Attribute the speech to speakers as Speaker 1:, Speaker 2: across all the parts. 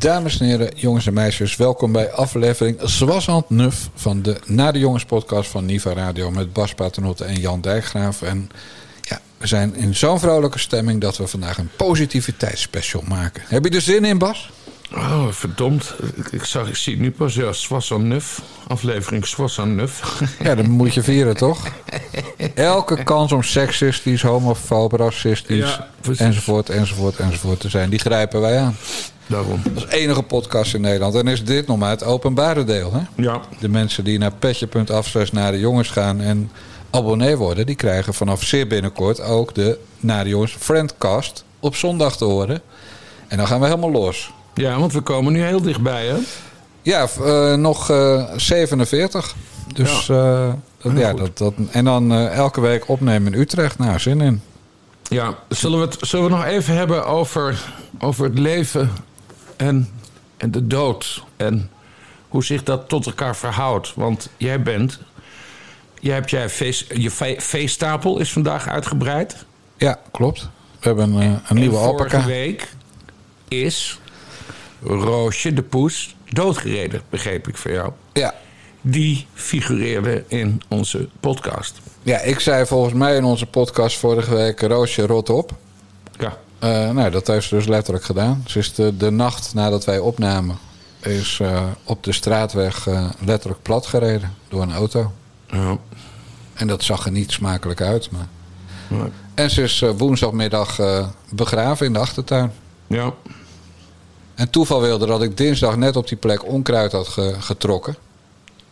Speaker 1: Dames en heren, jongens en meisjes, welkom bij aflevering Zwasand Nuf van de Na de Jongens podcast van Niva Radio met Bas Paternotte en Jan Dijkgraaf. En ja, we zijn in zo'n vrolijke stemming dat we vandaag een positiviteitsspecial maken. Heb je er zin in, Bas?
Speaker 2: Oh, verdomd. Ik, zag, ik zie het nu pas. Ja, Swassan Nuf. Aflevering Swassan Nuf.
Speaker 1: Ja, dan moet je vieren, toch? Elke kans om seksistisch, homofoob, racistisch,
Speaker 2: Ja,
Speaker 1: enzovoort, enzovoort, enzovoort te zijn, die grijpen wij aan.
Speaker 2: Daarom.
Speaker 1: Dat is de enige podcast in Nederland. En is dit nog maar het openbare deel, hè?
Speaker 2: Ja.
Speaker 1: De mensen die naar petje.af naar de jongens gaan en abonnee worden, die krijgen vanaf zeer binnenkort ook de Naar de Jongens Friendcast op zondag te horen. En dan gaan we helemaal los.
Speaker 2: ja, want we komen nu heel dichtbij, hè?
Speaker 1: Ja, eh, nog eh, 47. Dus ja, dat, ja
Speaker 2: goed.
Speaker 1: dat, dat, en dan eh, elke week opnemen in Utrecht. Nou, zin in.
Speaker 2: Ja. Zullen we het zullen we nog even hebben over, over het leven en, en de dood? En hoe zich dat tot elkaar verhoudt? Want jij bent... Jij hebt jij feest, je fe- feeststapel is vandaag uitgebreid.
Speaker 1: Ja, klopt. We hebben eh, een nieuwe
Speaker 2: en vorige
Speaker 1: alpaca.
Speaker 2: week is Roosje de Poes doodgereden, begreep ik van jou.
Speaker 1: Ja.
Speaker 2: Die figureerde in onze podcast.
Speaker 1: ja, ik zei volgens mij in onze podcast vorige week... Roosje, rot op. Eh, nou, dat heeft ze dus letterlijk gedaan. Ze is de, de nacht nadat wij opnamen... is eh, op de straatweg eh, letterlijk platgereden door een auto.
Speaker 2: ja.
Speaker 1: En dat zag er niet smakelijk uit. Maar... En ze is woensdagmiddag begraven in de achtertuin.
Speaker 2: Ja.
Speaker 1: En toeval wilde dat ik dinsdag net op die plek onkruid had ge- getrokken.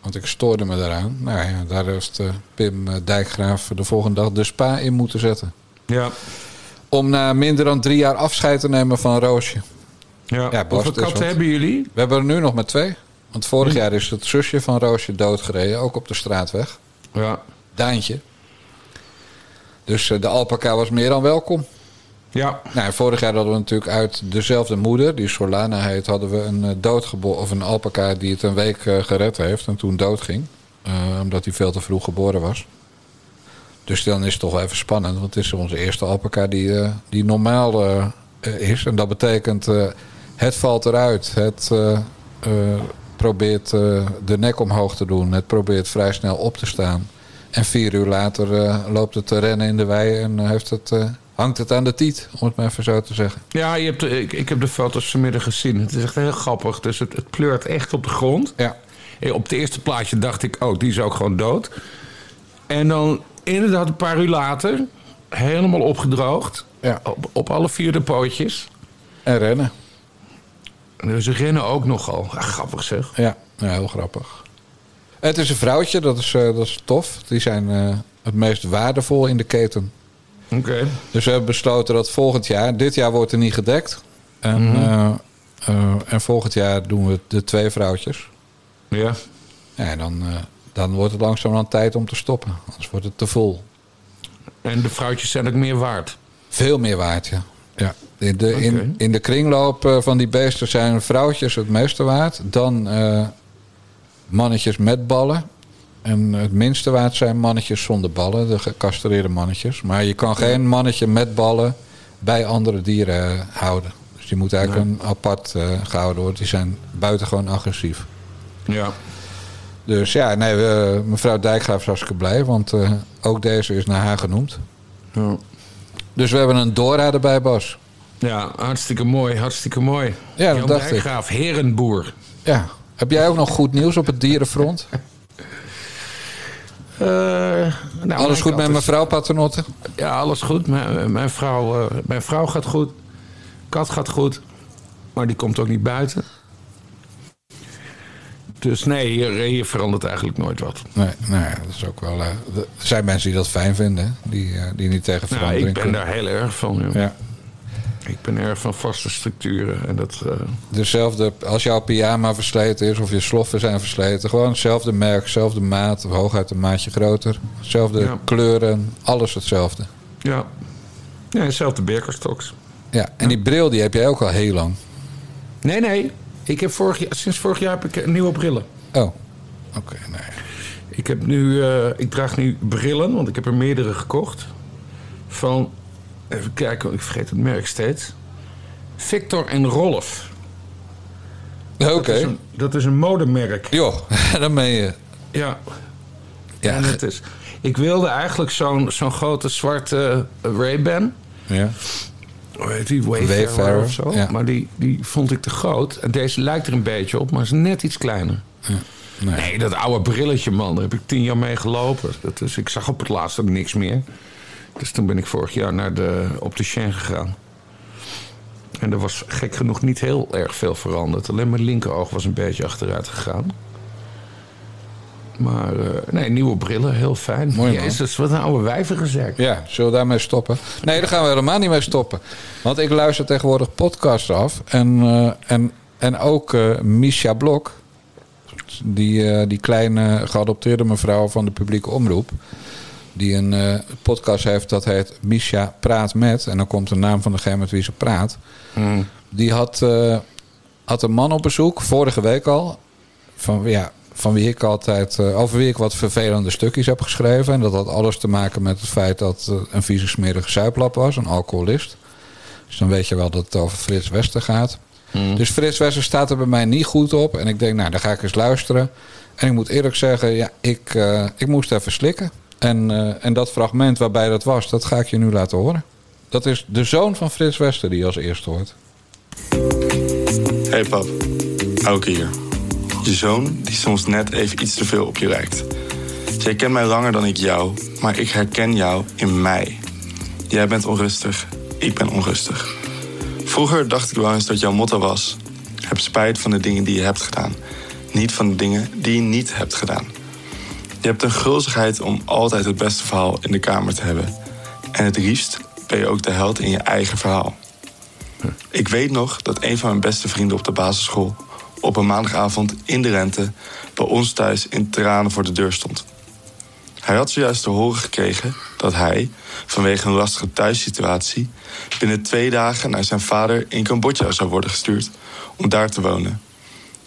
Speaker 1: Want ik stoorde me daaraan. Nou ja, daar heeft Pim Dijkgraaf de volgende dag de spa in moeten zetten.
Speaker 2: Ja.
Speaker 1: Om na minder dan drie jaar afscheid te nemen van Roosje.
Speaker 2: ja.
Speaker 1: Ja,
Speaker 2: Hoeveel katten
Speaker 1: wat.
Speaker 2: hebben jullie?
Speaker 1: We hebben er nu nog maar twee. Want vorig jaar is het zusje van Roosje doodgereden, ook op de straatweg.
Speaker 2: Ja.
Speaker 1: Daantje. Dus eh, de alpaca was meer dan welkom.
Speaker 2: Ja.
Speaker 1: Nou, vorig jaar hadden we natuurlijk uit dezelfde moeder, die Solana heet, hadden we een doodgeboren of een alpaca die het een week eh, gered heeft en toen doodging. Omdat hij veel te vroeg geboren was. Dus dan is het toch wel even spannend, want het is onze eerste alpaca die, eh, die normaal eh, eh, is. En dat betekent, het valt eruit. Het probeert de nek omhoog te doen. Het probeert vrij snel op te staan. En vier uur later loopt het te rennen in de wei en heeft het, hangt het aan de tiet, om het maar even zo te zeggen.
Speaker 2: Ja, je hebt, ik, ik heb de foto's vanmiddag gezien. Het is echt heel grappig. Dus het, het pleurt echt op de grond.
Speaker 1: Ja,
Speaker 2: Op het eerste plaatje dacht ik, oh, die is ook gewoon dood. En dan inderdaad een paar uur later, helemaal opgedroogd.
Speaker 1: ja.
Speaker 2: Op, op alle vier de pootjes.
Speaker 1: en rennen.
Speaker 2: En ze rennen ook nogal. Ah, grappig zeg.
Speaker 1: Ja, ja, heel grappig. Het is een vrouwtje, dat is, eh, dat is tof. Die zijn eh, het meest waardevol in de keten.
Speaker 2: Oké.
Speaker 1: Dus we hebben besloten dat volgend jaar, dit jaar wordt er niet gedekt. En, eh, eh, en volgend jaar doen we de twee vrouwtjes.
Speaker 2: Ja.
Speaker 1: Ja, en dan, dan wordt het langzaam aan tijd om te stoppen. Anders wordt het te vol.
Speaker 2: En de vrouwtjes zijn ook meer waard.
Speaker 1: Veel meer waard, ja. ja. In, de, in, in de kringloop eh, van die beesten zijn vrouwtjes het meeste waard. Dan eh, mannetjes met ballen. En het minste waard zijn mannetjes zonder ballen, de gecastreerde mannetjes. Maar je kan geen mannetje met ballen bij andere dieren eh, houden. Dus die moet eigenlijk een apart eh, gehouden worden. Die zijn buitengewoon agressief.
Speaker 2: Ja.
Speaker 1: Dus ja, nee, we- mevrouw Dijkgraaf is hartstikke blij, want eh, ook deze is naar haar genoemd.
Speaker 2: Ja.
Speaker 1: Dus we hebben een Dora erbij, Bas.
Speaker 2: Ja, hartstikke mooi, hartstikke mooi.
Speaker 1: Ja, dat
Speaker 2: Jan
Speaker 1: dacht ik.
Speaker 2: Dijkgraaf, herenboer.
Speaker 1: Ja. Heb jij ook nog goed nieuws op het dierenfront?
Speaker 2: Eh, nou,
Speaker 1: Alles goed met mevrouw Paternotte?
Speaker 2: Ja, alles goed. Mijn, mijn, vrouw, eh, mijn vrouw gaat goed. Kat gaat goed. Maar die komt ook niet buiten. Dus nee, hier, verandert eigenlijk nooit wat.
Speaker 1: Nee, nou ja, dat is ook wel. eh, er zijn mensen die dat fijn vinden, hè? Die, eh, die niet tegen
Speaker 2: Nou,
Speaker 1: verandering
Speaker 2: ik ben
Speaker 1: kunnen.
Speaker 2: daar heel erg van. joh.
Speaker 1: Ja.
Speaker 2: Ik ben erg van vaste structuren. En dat, eh,
Speaker 1: Dezelfde, als jouw pyjama versleten is of je sloffen zijn versleten, gewoon hetzelfde merk, hetzelfde maat, hooguit een maatje groter, hetzelfde
Speaker 2: Ja.
Speaker 1: kleuren, alles hetzelfde.
Speaker 2: ja. ja, hetzelfde Birkenstocks.
Speaker 1: Ja, en die bril die heb jij ook al heel lang.
Speaker 2: Nee, nee. Ik heb vorig sinds vorig jaar heb ik nieuwe brillen.
Speaker 1: Oh, oké, nee.
Speaker 2: Ik, heb nu, eh, ik draag nu brillen, want ik heb er meerdere gekocht. Van, even kijken, ik vergeet het merk steeds. Victor en Rolf.
Speaker 1: Oké.
Speaker 2: Dat is een, dat is een modemerk.
Speaker 1: Joh, dan ben je...
Speaker 2: Ja.
Speaker 1: Ja,
Speaker 2: En het is, ik wilde eigenlijk zo'n zo'n grote zwarte Ray-Ban.
Speaker 1: ja.
Speaker 2: Die? Wayfarer,
Speaker 1: Wayfarer,
Speaker 2: of zo.
Speaker 1: ja.
Speaker 2: Maar die, die vond ik te groot. En deze lijkt er een beetje op, maar is net iets kleiner.
Speaker 1: Nee.
Speaker 2: Nee, dat oude brilletje, man. Daar heb ik tien jaar mee gelopen. Dat is, ik zag op het laatst ook niks meer. Dus toen ben ik vorig jaar naar de opticien gegaan. En er was gek genoeg niet heel erg veel veranderd. Alleen mijn linkeroog was een beetje achteruit gegaan. Maar eh, nee, nieuwe brillen, heel fijn.
Speaker 1: Mooi, man.
Speaker 2: Jezus, wat een oude wijvergezek.
Speaker 1: Ja, zullen we daarmee stoppen? Nee, daar gaan we helemaal niet mee stoppen. Want ik luister tegenwoordig podcasts af. En, eh, en, en ook eh Misha Blok. Die, die kleine geadopteerde mevrouw van de publieke omroep. Die een podcast heeft dat heet Misha Praat Met. En dan komt de naam van degene met wie ze praat. Die had, had een man op bezoek, vorige week al. Van, ja, van wie ik altijd, eh, over wie ik wat vervelende stukjes heb geschreven. En dat had alles te maken met het feit dat eh, een vieze smerige zuiplap was, een alcoholist. Dus dan weet je wel dat het over Frits Wester gaat. Dus Frits Wester staat er bij mij niet goed op. En ik denk, nou, dan ga ik eens luisteren. En ik moet eerlijk zeggen, ja, ik, eh, ik moest even slikken. En, eh, en dat fragment waarbij dat was, dat ga ik je nu laten horen. Dat is de zoon van Frits Wester die je als eerste hoort.
Speaker 3: Hey pap, Auke hier. Je zoon die soms net even iets te veel op je lijkt. Jij kent mij langer dan ik jou, maar ik herken jou in mij. Jij bent onrustig, ik ben onrustig. Vroeger dacht ik wel eens dat jouw motto was... heb spijt van de dingen die je hebt gedaan. Niet van de dingen die je niet hebt gedaan. Je hebt een gulzigheid om altijd het beste verhaal in de kamer te hebben. En het liefst ben je ook de held in je eigen verhaal. Ik weet nog dat een van mijn beste vrienden op de basisschool... op een maandagavond in de rente bij ons thuis in tranen voor de deur stond. Hij had zojuist te horen gekregen dat hij, vanwege een lastige thuissituatie... binnen twee dagen naar zijn vader in Cambodja zou worden gestuurd om daar te wonen.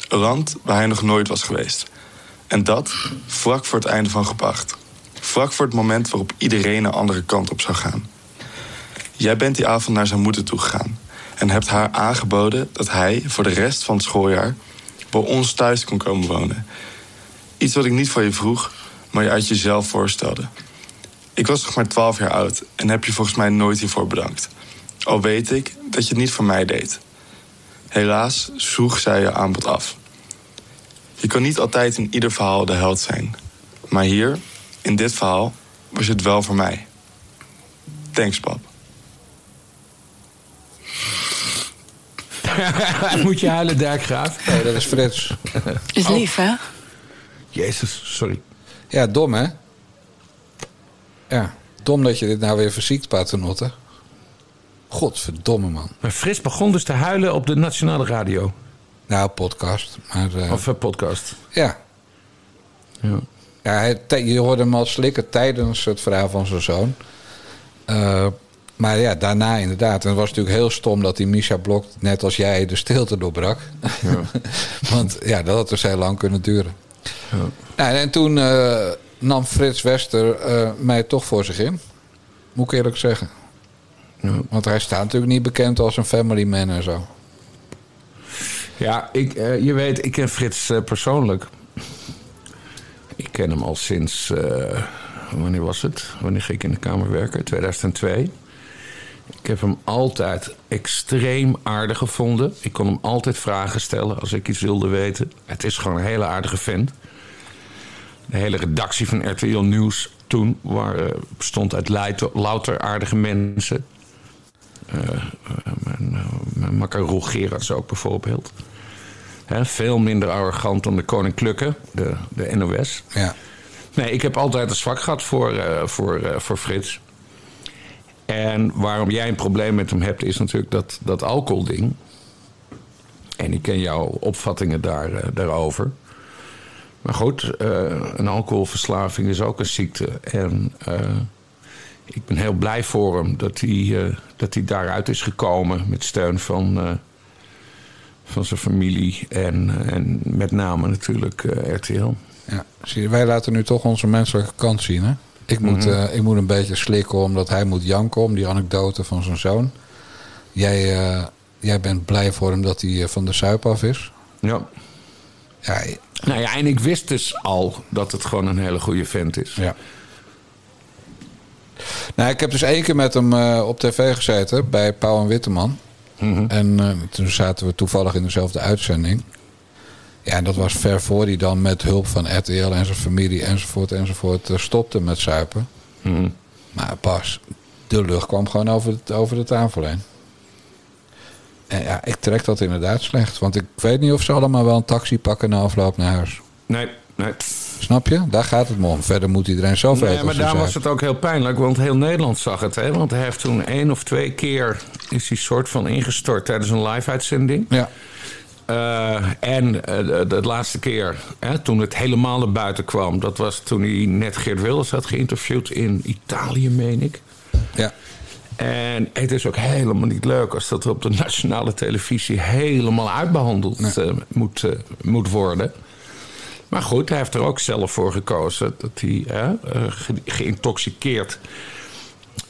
Speaker 3: Een land waar hij nog nooit was geweest. En dat vlak voor het einde van gepacht. Vlak voor het moment waarop iedereen een andere kant op zou gaan. Jij bent die avond naar zijn moeder toegegaan en hebt haar aangeboden dat hij voor de rest van het schooljaar bij ons thuis kon komen wonen. Iets wat ik niet van je vroeg, maar je uit jezelf voorstelde. Ik was nog maar 12 jaar oud en heb je volgens mij nooit hiervoor bedankt. Al weet ik dat je het niet voor mij deed. Helaas sloeg zij je aanbod af. Je kan niet altijd in ieder verhaal de held zijn. Maar hier, in dit verhaal, was het wel voor mij. Thanks, pap.
Speaker 2: Moet je huilen, Dijkgraaf?
Speaker 1: Nee, dat is Frits.
Speaker 4: Is lief, hè?
Speaker 2: Jezus, sorry.
Speaker 1: Ja, dom hè? Ja, dom dat je dit nou weer verziekt, Paternotte. Godverdomme man.
Speaker 2: Maar Frits begon dus te huilen op de nationale radio.
Speaker 1: Nou, podcast. Maar eh,
Speaker 2: Of eh, podcast.
Speaker 1: ja,
Speaker 2: Ja.
Speaker 1: ja hij, je hoorde hem al slikken tijdens het verhaal van zijn zoon. Eh, maar ja, daarna inderdaad. En het was natuurlijk heel stom dat die Misha Blok, net als jij, de stilte doorbrak. Want ja, dat had dus heel lang kunnen duren. Nou, en toen eh, nam Frits Wester eh, mij toch voor zich in. Moet ik eerlijk zeggen.
Speaker 2: Ja.
Speaker 1: Want hij staat natuurlijk niet bekend als een family man en zo.
Speaker 2: Ja, ik, eh, je weet, ik ken Frits persoonlijk. Ik ken hem al sinds, wanneer was het? Wanneer ging ik in de Kamer werken? 2002. Ik heb hem altijd extreem aardig gevonden. Ik kon hem altijd vragen stellen als ik iets wilde weten. Het is gewoon een hele aardige vent. De hele redactie van RTL Nieuws toen waar, eh, bestond uit leid- louter aardige mensen. Eh, mijn, mijn makker Roel ook bijvoorbeeld. Hè, veel minder arrogant dan de Koninklijke, de, de NOS.
Speaker 1: Ja.
Speaker 2: Nee, ik heb altijd een zwak gehad voor, voor, voor Frits. En waarom jij een probleem met hem hebt, is natuurlijk dat, dat alcoholding. En ik ken jouw opvattingen daar, eh, daarover. Maar goed, eh, een alcoholverslaving is ook een ziekte. En eh, ik ben heel blij voor hem dat hij, dat hij daaruit is gekomen met steun van, van zijn familie. En, en met name natuurlijk RTL.
Speaker 1: Ja, wij laten nu toch onze menselijke kant zien. Hè? Ik, moet, eh, ik moet een beetje slikken omdat hij moet janken om die anekdote van zijn zoon. Jij, eh, jij bent blij voor hem dat hij eh, van de suip af is.
Speaker 2: Ja.
Speaker 1: Ja,
Speaker 2: Nou ja, en ik wist dus al dat het gewoon een hele goede vent is.
Speaker 1: ja. Nou, ik heb dus één keer met hem op tv gezeten bij Pauw en Witteman. En eh, toen zaten we toevallig in dezelfde uitzending. Ja, en dat was ver voor hij dan met hulp van RTL en zijn familie enzovoort enzovoort eh, stopte met zuipen. Maar pas, de lucht kwam gewoon over, het, over de tafel heen. En ja, ik trek dat inderdaad slecht. Want ik weet niet of ze allemaal wel een taxi pakken na afloop naar huis.
Speaker 2: Nee, nee.
Speaker 1: Snap je? Daar gaat het om. Verder moet iedereen zelf weten.
Speaker 2: Nee, maar daar was het ook heel pijnlijk, want heel Nederland zag het. Hè? Want hij heeft toen één of twee keer is hij soort van ingestort tijdens een live-uitzending.
Speaker 1: Ja,
Speaker 2: Eh, en eh, de, de laatste keer, hè, toen het helemaal naar buiten kwam... dat was toen hij net Geert Wilders had geïnterviewd in Italië, meen ik.
Speaker 1: ja.
Speaker 2: En het is ook helemaal niet leuk als dat op de nationale televisie helemaal uitbehandeld eh, moet, moet worden. Maar goed, hij heeft er ook zelf voor gekozen dat hij ge- geïntoxiceerd.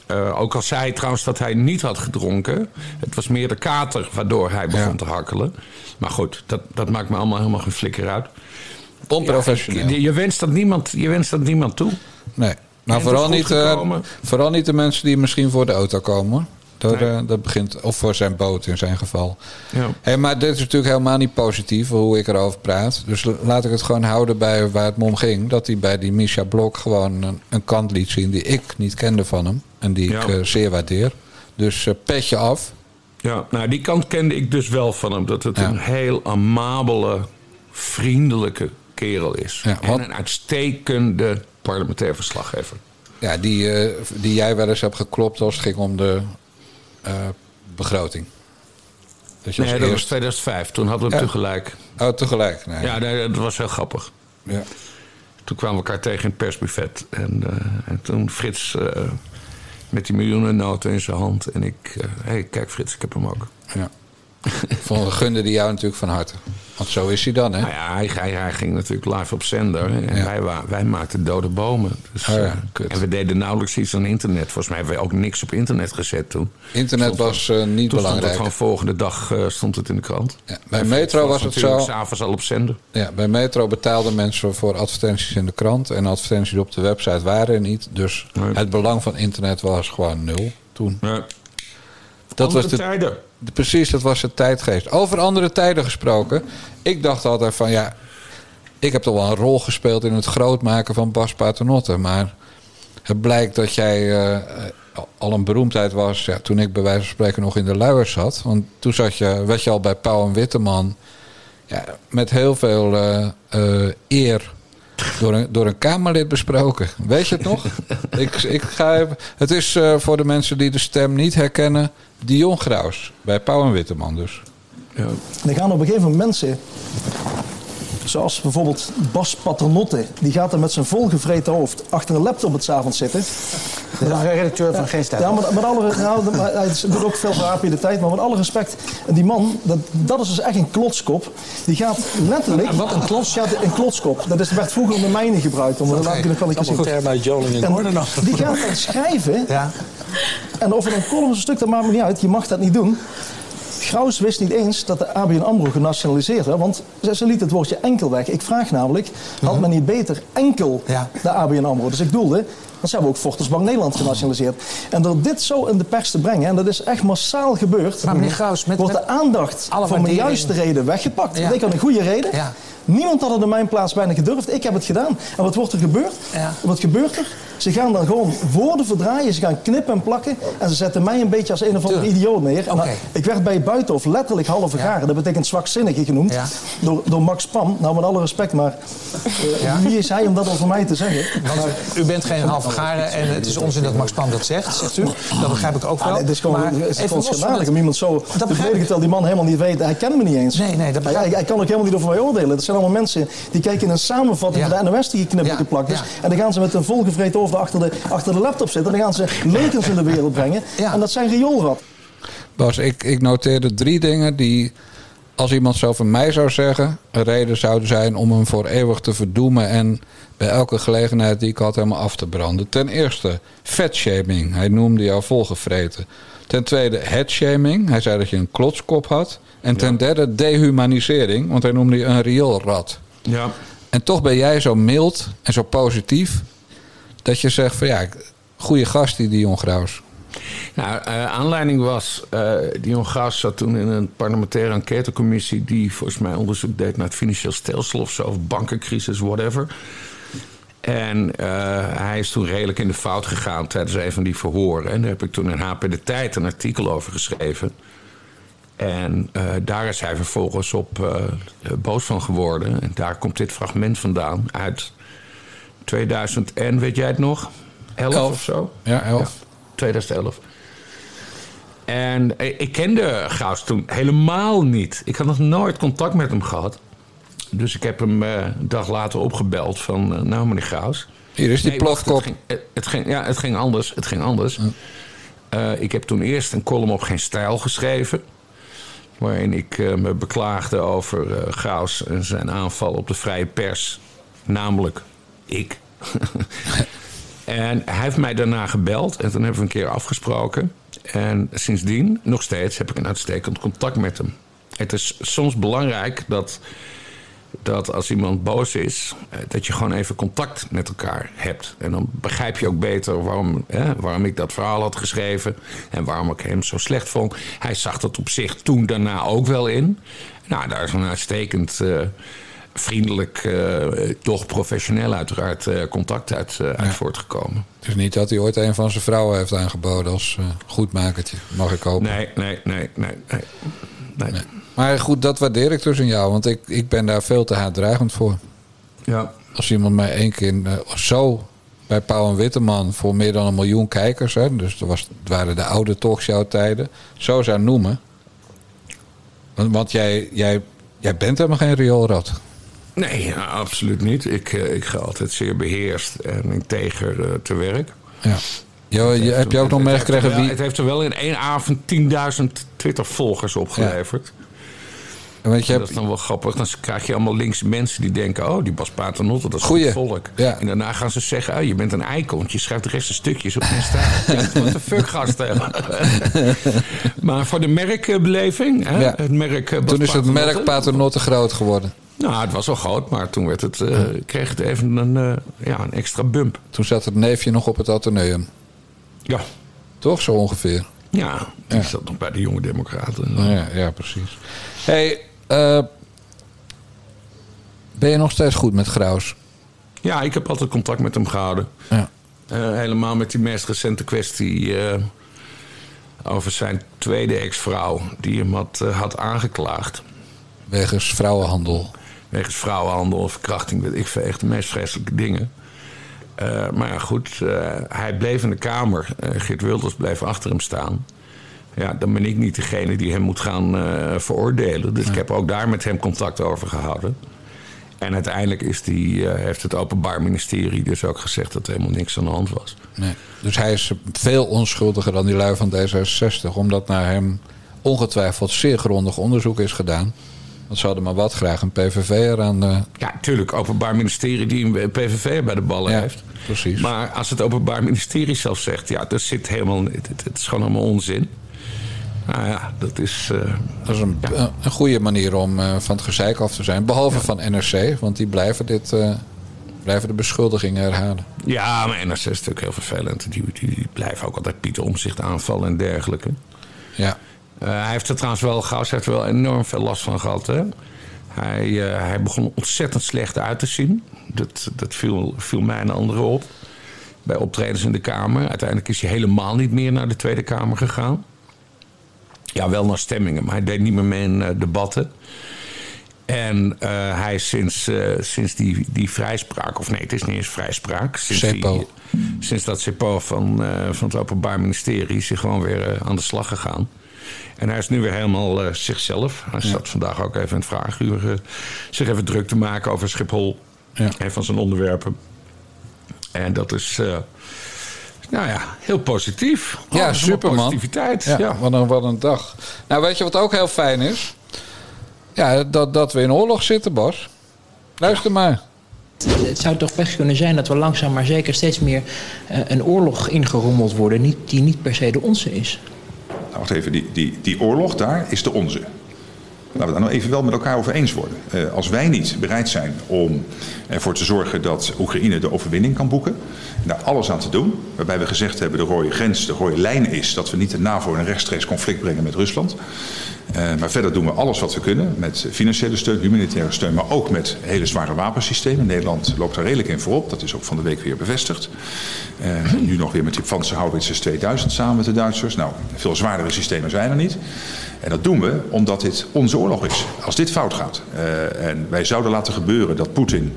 Speaker 2: Eh, ook al zei hij trouwens dat hij niet had gedronken. Het was meer de kater waardoor hij begon
Speaker 1: Ja.
Speaker 2: te hakkelen. Maar goed, dat, dat maakt me allemaal helemaal geen flikker uit.
Speaker 1: Onprofessioneel.
Speaker 2: Je, je wenst dat niemand, je wenst dat niemand toe.
Speaker 1: Nee.
Speaker 2: En het
Speaker 1: vooral niet, eh, vooral niet de mensen die misschien voor de auto komen. Dat,
Speaker 2: Nee.
Speaker 1: eh, dat begint, of voor zijn boot in zijn geval.
Speaker 2: Ja.
Speaker 1: Hey, maar dit is natuurlijk helemaal niet positief hoe ik erover praat. Dus la- laat ik het gewoon houden bij waar het me om ging. Dat hij bij die Misha Blok gewoon een, een kant liet zien die ik niet kende van hem. En die ik eh, zeer waardeer. Dus eh, petje af.
Speaker 2: Ja, nou die kant kende ik dus wel van hem. Dat het
Speaker 1: Ja.
Speaker 2: een heel amabele, vriendelijke kerel is.
Speaker 1: Ja,
Speaker 2: En een uitstekende parlementair verslaggever.
Speaker 1: Ja, die, die jij wel eens hebt geklopt als het ging om de begroting. Dus je
Speaker 2: Nee, dat was
Speaker 1: eerst...
Speaker 2: 2005. Toen hadden we
Speaker 1: Ja.
Speaker 2: tegelijk.
Speaker 1: Oh, tegelijk. Nee.
Speaker 2: Ja, nee, dat was heel grappig.
Speaker 1: Ja.
Speaker 2: Toen kwamen we elkaar tegen in het persbuffet. En, eh, en toen Frits eh, met die miljoenennoten in zijn hand. En ik, hé, hey, kijk Frits, ik heb hem ook.
Speaker 1: Ja. Vond gunde die jou natuurlijk van harte. Want zo is hij dan, hè?
Speaker 2: Nou ja, hij, hij, hij ging natuurlijk live op zender. En
Speaker 1: Ja.
Speaker 2: wij, wij maakten dode bomen. Dus,
Speaker 1: Oh ja,
Speaker 2: eh, en we deden nauwelijks iets aan internet. Volgens mij hebben we ook niks op internet gezet toen.
Speaker 1: Internet was eh, niet
Speaker 2: Toen stond
Speaker 1: belangrijk.
Speaker 2: het van volgende dag eh, stond het in de krant.
Speaker 1: Ja, bij Metro was het zo.
Speaker 2: S'avonds al op zender.
Speaker 1: Ja, bij Metro betaalden mensen voor advertenties in de krant. En advertenties op de website waren er niet. Dus
Speaker 2: Nee.
Speaker 1: het belang van internet was gewoon nul toen. Dat was de,
Speaker 2: tijden.
Speaker 1: de- precies, dat was de tijdgeest. Over andere tijden gesproken. Ik dacht altijd van ja, ik heb toch wel een rol gespeeld in het grootmaken van Bas Paternotte. Maar het blijkt dat jij eh, al een beroemdheid was ja, toen ik bij wijze van spreken nog in de luiers zat. Want toen zat je, werd je al bij Pauw en Witteman ja, met heel veel eh, eh, eer door een, door een Kamerlid besproken. Weet je het nog? ik, ik ga even, het is eh, voor de mensen die de stem niet herkennen... Dion Graus, bij Pauw en Witteman dus.
Speaker 2: Ja.
Speaker 4: Er gaan op een gegeven moment mensen, zoals bijvoorbeeld Bas Paternotte, die gaat er met zijn volgevreten hoofd achter een laptop het avond zitten.
Speaker 5: De redacteur van Geen
Speaker 4: Ja, met, met alle, nou, maar hij doet ook veel voor de tijd, maar met alle respect. En die man, dat, dat is dus echt een klotskop. Die gaat letterlijk...
Speaker 5: Wat, een klots?
Speaker 4: Gaat, een klotskop. Dat is, werd vroeger om de mijnen gebruikt. Om, dat laat ik een
Speaker 5: termen uit Joling En
Speaker 4: die gaat dan schrijven.
Speaker 5: Ja.
Speaker 4: En of het een column is een stuk, dat maakt me niet uit. Je mag dat niet doen. Graus wist niet eens dat de ABN AMRO genationaliseerd werd. Want ze, liet het woordje enkel weg. Ik vraag namelijk, had men niet beter enkel
Speaker 5: Ja.
Speaker 4: de ABN AMRO? Dus ik doelde, dan zijn we ook Fortersbank Nederland genationaliseerd. En door dit zo in de pers te brengen, en dat is echt massaal gebeurd...
Speaker 5: Maar meneer Graus, met-
Speaker 4: wordt de aandacht mijn
Speaker 5: waardering-
Speaker 4: juiste reden weggepakt.
Speaker 5: Ja.
Speaker 4: Want ik had een goede reden.
Speaker 5: Ja.
Speaker 4: Niemand had het in mijn plaats bijna gedurfd. Ik heb het gedaan. En wat wordt er gebeurd?
Speaker 5: Ja.
Speaker 4: Wat gebeurt er? Ze gaan dan gewoon woorden verdraaien. Ze gaan knippen en plakken. En ze zetten mij een beetje als een of andere idioot neer. Dan- ik werd bij Buitenhof letterlijk halve
Speaker 5: Ja.
Speaker 4: garen. Dat betekent zwakzinnige genoemd.
Speaker 5: Ja.
Speaker 4: Door, door Max Pam. Nou, met alle respect, maar eh,
Speaker 5: Ja.
Speaker 4: wie is hij om dat over mij te zeggen?
Speaker 5: Want u bent geen halve garen en het is onzin dat Max Pam dat zegt, zegt u. Dat begrijp ik ook wel.
Speaker 4: Ah, nee, het is gewoon,
Speaker 5: Maar
Speaker 4: het is gewoon schandalig om iemand zo
Speaker 5: Dat
Speaker 4: te beledigen... terwijl die man helemaal niet weet... Hij kent me niet eens.
Speaker 5: Nee, nee, dat
Speaker 4: hij, hij, hij kan ook helemaal niet over mij oordelen. Dat zijn allemaal mensen die kijken in een samenvatting
Speaker 5: Ja.
Speaker 4: van de NOS die geknipt en
Speaker 5: Ja,
Speaker 4: geplakt is.
Speaker 5: ja.
Speaker 4: En dan gaan ze met een volgevreten over achter de, achter de laptop zitten. En dan gaan ze leugens in de wereld brengen.
Speaker 5: Ja.
Speaker 4: En dat zijn rioolrad.
Speaker 1: Bas, ik, ik noteerde drie dingen die, als iemand zo van mij zou zeggen, een reden zouden zijn om hem voor eeuwig te verdoemen en bij elke gelegenheid die ik had helemaal af te branden. Ten eerste, vetshaming. Hij noemde jou volgevreten. Ten tweede headshaming. Hij zei dat je een klotskop had. En ten derde dehumanisering, want hij noemde je een rioolrat.
Speaker 2: Ja.
Speaker 1: En toch ben jij zo mild en zo positief... dat je zegt van ja, goede gast die Dion Graus.
Speaker 2: Nou, eh, aanleiding was, eh Dion Graus zat toen in een parlementaire enquêtecommissie... die volgens mij onderzoek deed naar het financieel stelsel of zo... of bankencrisis, whatever. En eh, hij is toen redelijk in de fout gegaan tijdens een van die verhoren. En daar heb ik toen in HP De Tijd een artikel over geschreven. En eh, daar is hij vervolgens op eh, boos van geworden. En daar komt dit fragment vandaan uit 2000 en, weet jij het nog? 11
Speaker 1: Elf.
Speaker 2: of zo?
Speaker 1: Ja, elf.
Speaker 2: 2011. En ik kende Gauss toen helemaal niet. Ik had nog nooit contact met hem gehad. Dus ik heb hem eh, een dag later opgebeld van... eh, nou, meneer Gauss...
Speaker 1: Hier is die
Speaker 2: Nee. Het ging, het, het ging, ja, het ging anders. Het ging anders. Eh, ik heb toen eerst een column op Geen Stijl geschreven. Waarin ik me beklaagde over eh Gauss en zijn aanval op de vrije pers. Namelijk ik. en hij heeft mij daarna gebeld. En toen hebben we een keer afgesproken. En sindsdien, nog steeds, heb ik een uitstekend contact met hem. Het is soms belangrijk dat dat als iemand boos is, eh, dat je gewoon even contact met elkaar hebt. En dan begrijp je ook beter waarom, hè, waarom ik dat verhaal had geschreven en waarom ik hem zo slecht vond. Hij zag dat op zich toen daarna ook wel in. Nou, daar is een uitstekend, eh, vriendelijk, eh, toch professioneel uiteraard eh, contact uit, eh, uit voortgekomen.
Speaker 1: Het is niet dat hij ooit een van zijn vrouwen heeft aangeboden als goedmakertje. Mag ik hopen.
Speaker 2: Nee, nee, nee, nee, nee. nee.
Speaker 1: Maar goed, dat waardeer ik dus in jou. Want ik, ik ben daar veel te haatdragend voor.
Speaker 2: Ja.
Speaker 1: Als iemand mij één keer zo bij Pauw en Witteman... voor meer dan een miljoen kijkers... Hè, dus dat was, het waren de oude talkshow-tijden... zo zou noemen. Want, want jij, jij, jij bent helemaal geen rioolrat.
Speaker 2: Nee, ja, absoluut niet. Ik, eh, ik ga altijd zeer beheerst en integer eh, te werk.
Speaker 1: Ja. Jo, je, heb je ook nog meegekregen
Speaker 2: wel-
Speaker 1: wie...
Speaker 2: Het heeft er wel in één avond 10.000 Twitter-volgers opgeleverd.
Speaker 1: Want je
Speaker 2: Dat is dan wel grappig. Dan krijg je allemaal linkse mensen die denken... oh, die Bas Paternotte, dat is
Speaker 1: Goeie.
Speaker 2: goed volk.
Speaker 1: Ja.
Speaker 2: En daarna gaan ze zeggen... oh, je bent een eikel, want je schrijft de rest een stukjes op stijl. Wat de fuck, gasten. maar voor de merkbeleving... Hè,
Speaker 1: Ja.
Speaker 2: het merk eh, Bas
Speaker 1: toen is het merk
Speaker 2: Paternotte
Speaker 1: groot geworden.
Speaker 2: Nou, het was wel groot, maar toen werd het, eh, kreeg het even een, eh, ja, een extra bump.
Speaker 1: Toen zat het neefje nog op het ateneum.
Speaker 2: Ja,
Speaker 1: Toch zo ongeveer?
Speaker 2: ja die
Speaker 1: Ja.
Speaker 2: zat nog bij de jonge democraten.
Speaker 1: Nou ja, ja, precies. hey, eh, ben je nog steeds goed met Graus?
Speaker 2: Ja, ik heb altijd contact met hem gehouden.
Speaker 1: Ja.
Speaker 2: Helemaal met die meest recente kwestie over zijn tweede ex-vrouw... die hem had, had aangeklaagd.
Speaker 1: Wegens vrouwenhandel.
Speaker 2: Wegens vrouwenhandel, verkrachting, weet ik veel. Echt de meest vreselijke dingen. Eh, maar ja, goed, eh, hij bleef in de kamer. Eh Geert Wilders bleef achter hem staan. Ja, dan ben ik niet degene die hem moet gaan veroordelen. Dus ik heb ook daar met hem contact over gehouden. En uiteindelijk is die, heeft het Openbaar Ministerie dus ook gezegd dat er helemaal niks aan de hand was.
Speaker 1: Nee. Dus hij is veel onschuldiger dan die lui van D66. Omdat naar hem ongetwijfeld zeer grondig onderzoek is gedaan. Want ze hadden maar wat graag een PVV'er aan de...
Speaker 2: Ja, natuurlijk, Openbaar Ministerie die een PVV bij de ballen
Speaker 1: Ja,
Speaker 2: heeft.
Speaker 1: precies.
Speaker 2: Maar als het Openbaar Ministerie zelf zegt, ja, dat zit helemaal. Het, is gewoon allemaal onzin. Nou ja, dat is. eh,
Speaker 1: Dat is een, een goede manier om eh, van het gezeik af te zijn. Behalve van NRC, want die blijven, dit, eh, blijven de beschuldigingen herhalen.
Speaker 2: ja, maar NRC is natuurlijk heel vervelend. Die, die, die blijven ook altijd Pieter Omzicht aanvallen en dergelijke.
Speaker 1: Ja.
Speaker 2: Eh, hij heeft er trouwens wel, Gauws heeft er wel enorm veel last van gehad. Hè? Hij, eh, hij begon ontzettend slecht uit te zien. Dat, dat viel, viel mij en anderen op. Bij optredens in de Kamer. Uiteindelijk is hij helemaal niet meer naar de Tweede Kamer gegaan. Ja, wel naar stemmingen, maar hij deed niet meer mee in eh, debatten. En eh, hij is sinds, sinds die, die vrijspraak, of nee, het is niet eens vrijspraak. Sinds, die, sinds dat CEPO van, van het Openbaar Ministerie is hij gewoon weer aan de slag gegaan. En hij is nu weer helemaal eh, zichzelf. Hij zat vandaag ook even in het vraaguur eh, zich even druk te maken over Schiphol.
Speaker 1: Ja.
Speaker 2: En van zijn onderwerpen. En dat is, eh, nou ja, heel positief.
Speaker 1: Ja,
Speaker 2: Gewoon allemaal
Speaker 1: super man.
Speaker 2: Positiviteit.
Speaker 1: Ja,
Speaker 2: Ja.
Speaker 1: Wat, een, wat een dag. Nou, weet je wat ook heel fijn is? Ja, dat, dat we in oorlog zitten, Bas. Luister maar.
Speaker 6: Het zou toch best kunnen zijn dat we langzaam maar zeker steeds meer eh, een oorlog ingerommeld worden, niet, die niet per se de onze is.
Speaker 7: Nou, wacht even, die, die, die oorlog daar is de onze. Laten we daar nou even wel met elkaar over eens worden. Uh, als wij niet bereid zijn om ervoor te zorgen dat Oekraïne de overwinning kan boeken, en daar alles aan te doen, waarbij we gezegd hebben de rode grens, de rode lijn is dat we niet de NAVO in een rechtstreeks conflict brengen met Rusland. Uh, maar verder doen we alles wat we kunnen met financiële steun, humanitaire steun, maar ook met hele zware wapensystemen. Nederland loopt daar redelijk in voorop, dat is ook van de week weer bevestigd. Uh, nu nog weer met die Franse Houwitsers 2000 samen met de Duitsers. Nou, veel zwaardere systemen zijn er niet. En dat doen we omdat dit onze oorlog is. Als dit fout gaat uh, en wij zouden laten gebeuren dat Poetin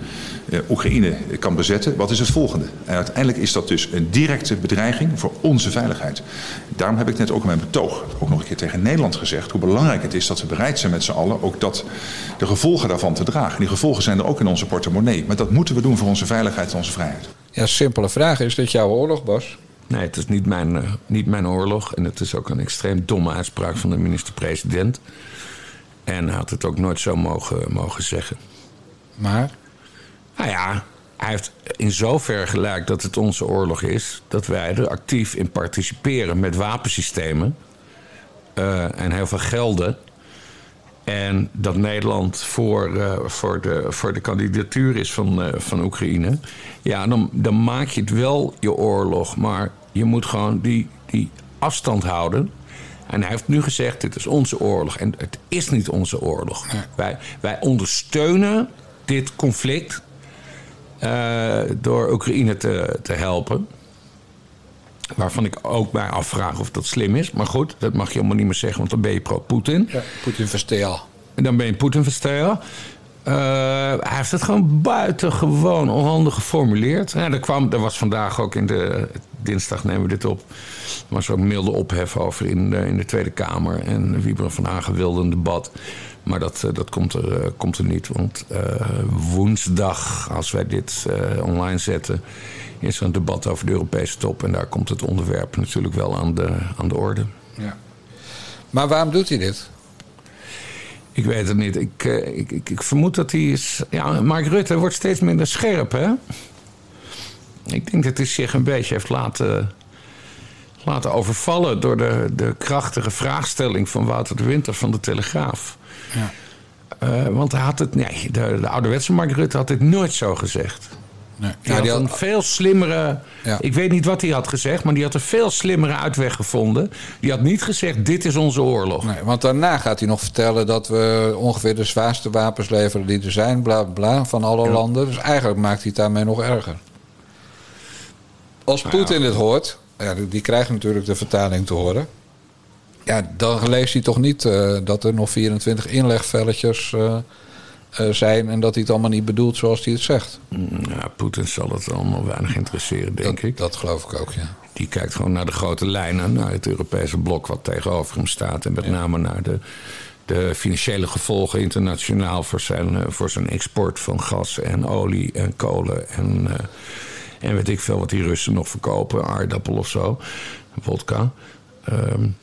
Speaker 7: Oekraïne kan bezetten, wat is het volgende? En uiteindelijk is dat dus een directe bedreiging voor onze veiligheid. Daarom heb ik net ook in mijn betoog ook nog een keer tegen Nederland gezegd hoe belangrijk het is dat we bereid zijn met z'n allen ook dat, de gevolgen daarvan te dragen. En die gevolgen zijn er ook in onze portemonnee. Maar dat moeten we doen voor onze veiligheid en onze vrijheid.
Speaker 1: Ja, simpele vraag. Is dit jouw oorlog, Bas?
Speaker 2: Nee, het is niet mijn, uh, niet mijn oorlog. En het is ook een extreem domme uitspraak van de minister-president. En hij had het ook nooit zo mogen, mogen zeggen.
Speaker 1: Maar?
Speaker 2: Nou ja, hij heeft in zover gelijk dat het onze oorlog is... dat wij er actief in participeren met wapensystemen... Uh, en heel veel gelden. En dat Nederland voor, uh, voor, de, voor de kandidatuur is van, uh, van Oekraïne. Ja, dan, dan maak je het wel je oorlog. Maar je moet gewoon die, die afstand houden. En hij heeft nu gezegd: dit is onze oorlog. En het is niet onze oorlog. Wij, wij ondersteunen dit conflict door Oekraïne te, te helpen. Waarvan ik ook mij afvraag of dat slim is. Maar goed, dat mag je helemaal niet meer zeggen, want dan ben je pro-Poetin.
Speaker 1: Ja, Poetin versteer.
Speaker 2: En dan ben je Poetin versteer. Uh, hij heeft het gewoon buitengewoon onhandig geformuleerd. Ja, er, kwam, er was vandaag ook in de. Dinsdag nemen we dit op. Er was ook milde ophef over in de, in de Tweede Kamer. En Wiebren van Hagen wilde een debat. Maar dat, uh, dat komt, er, uh, komt er niet. Want woensdag, als wij dit online zetten is er een debat over de Europese top. En daar komt het onderwerp natuurlijk wel aan de, aan de orde.
Speaker 1: Ja. Maar waarom doet hij dit?
Speaker 2: Ik weet het niet. Ik, uh, ik, ik, ik, vermoed dat hij is. Ja, Mark Rutte wordt steeds minder scherp, hè? Ik denk dat hij zich een beetje heeft laten, laten overvallen door de, de krachtige vraagstelling van Wouter de Winter van de Telegraaf.
Speaker 1: Ja.
Speaker 2: Uh, want hij had het. Nee, de, de ouderwetse Mark Rutte had dit nooit zo gezegd.
Speaker 1: Nee.
Speaker 2: Die ja, had, die had een veel slimmere. Ja. Ik weet niet wat hij had gezegd, maar die had een veel slimmere uitweg gevonden. Die had niet gezegd: dit is onze oorlog.
Speaker 1: Nee, want daarna gaat hij nog vertellen dat we ongeveer de zwaarste wapens leveren die er zijn, bla bla, van alle ja. landen. Dus eigenlijk maakt hij het daarmee nog erger. Als Poetin dit hoort, ja, die krijgt natuurlijk de vertaling te horen. Ja, dan leest hij toch niet uh, dat er nog 24 inlegvelletjes. Uh, zijn en dat hij het allemaal niet bedoelt zoals hij het zegt.
Speaker 2: Ja, Poetin zal het allemaal weinig interesseren, denk
Speaker 1: dat,
Speaker 2: ik.
Speaker 1: Dat geloof ik ook, ja.
Speaker 2: Die kijkt gewoon naar de grote lijnen, naar het Europese blok wat tegenover hem staat. En met ja. name naar de, de financiële gevolgen internationaal voor zijn, uh, voor zijn export van gas en olie en kolen. En, uh, en weet ik veel wat die Russen nog verkopen, aardappel of zo, vodka. Um,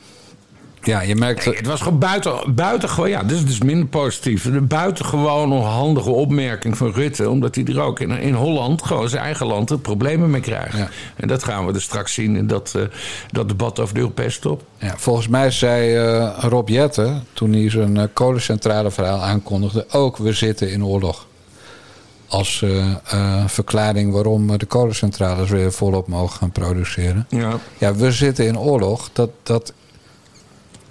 Speaker 1: ja, je merkt...
Speaker 2: Nee, het was gewoon buiten, buitengewoon... Ja, dus het is minder positief. Een buitengewoon onhandige opmerking van Rutte... omdat hij er ook in, in Holland, gewoon zijn eigen land... er problemen mee krijgt. Ja. En dat gaan we dus straks zien in dat, uh, dat debat over de Europese top.
Speaker 1: Ja, volgens mij zei uh, Rob Jette... toen hij zijn uh, kolencentrale verhaal aankondigde... ook we zitten in oorlog. Als verklaring waarom de kolencentrales weer volop mogen gaan produceren.
Speaker 2: Ja,
Speaker 1: ja we zitten in oorlog. Dat... dat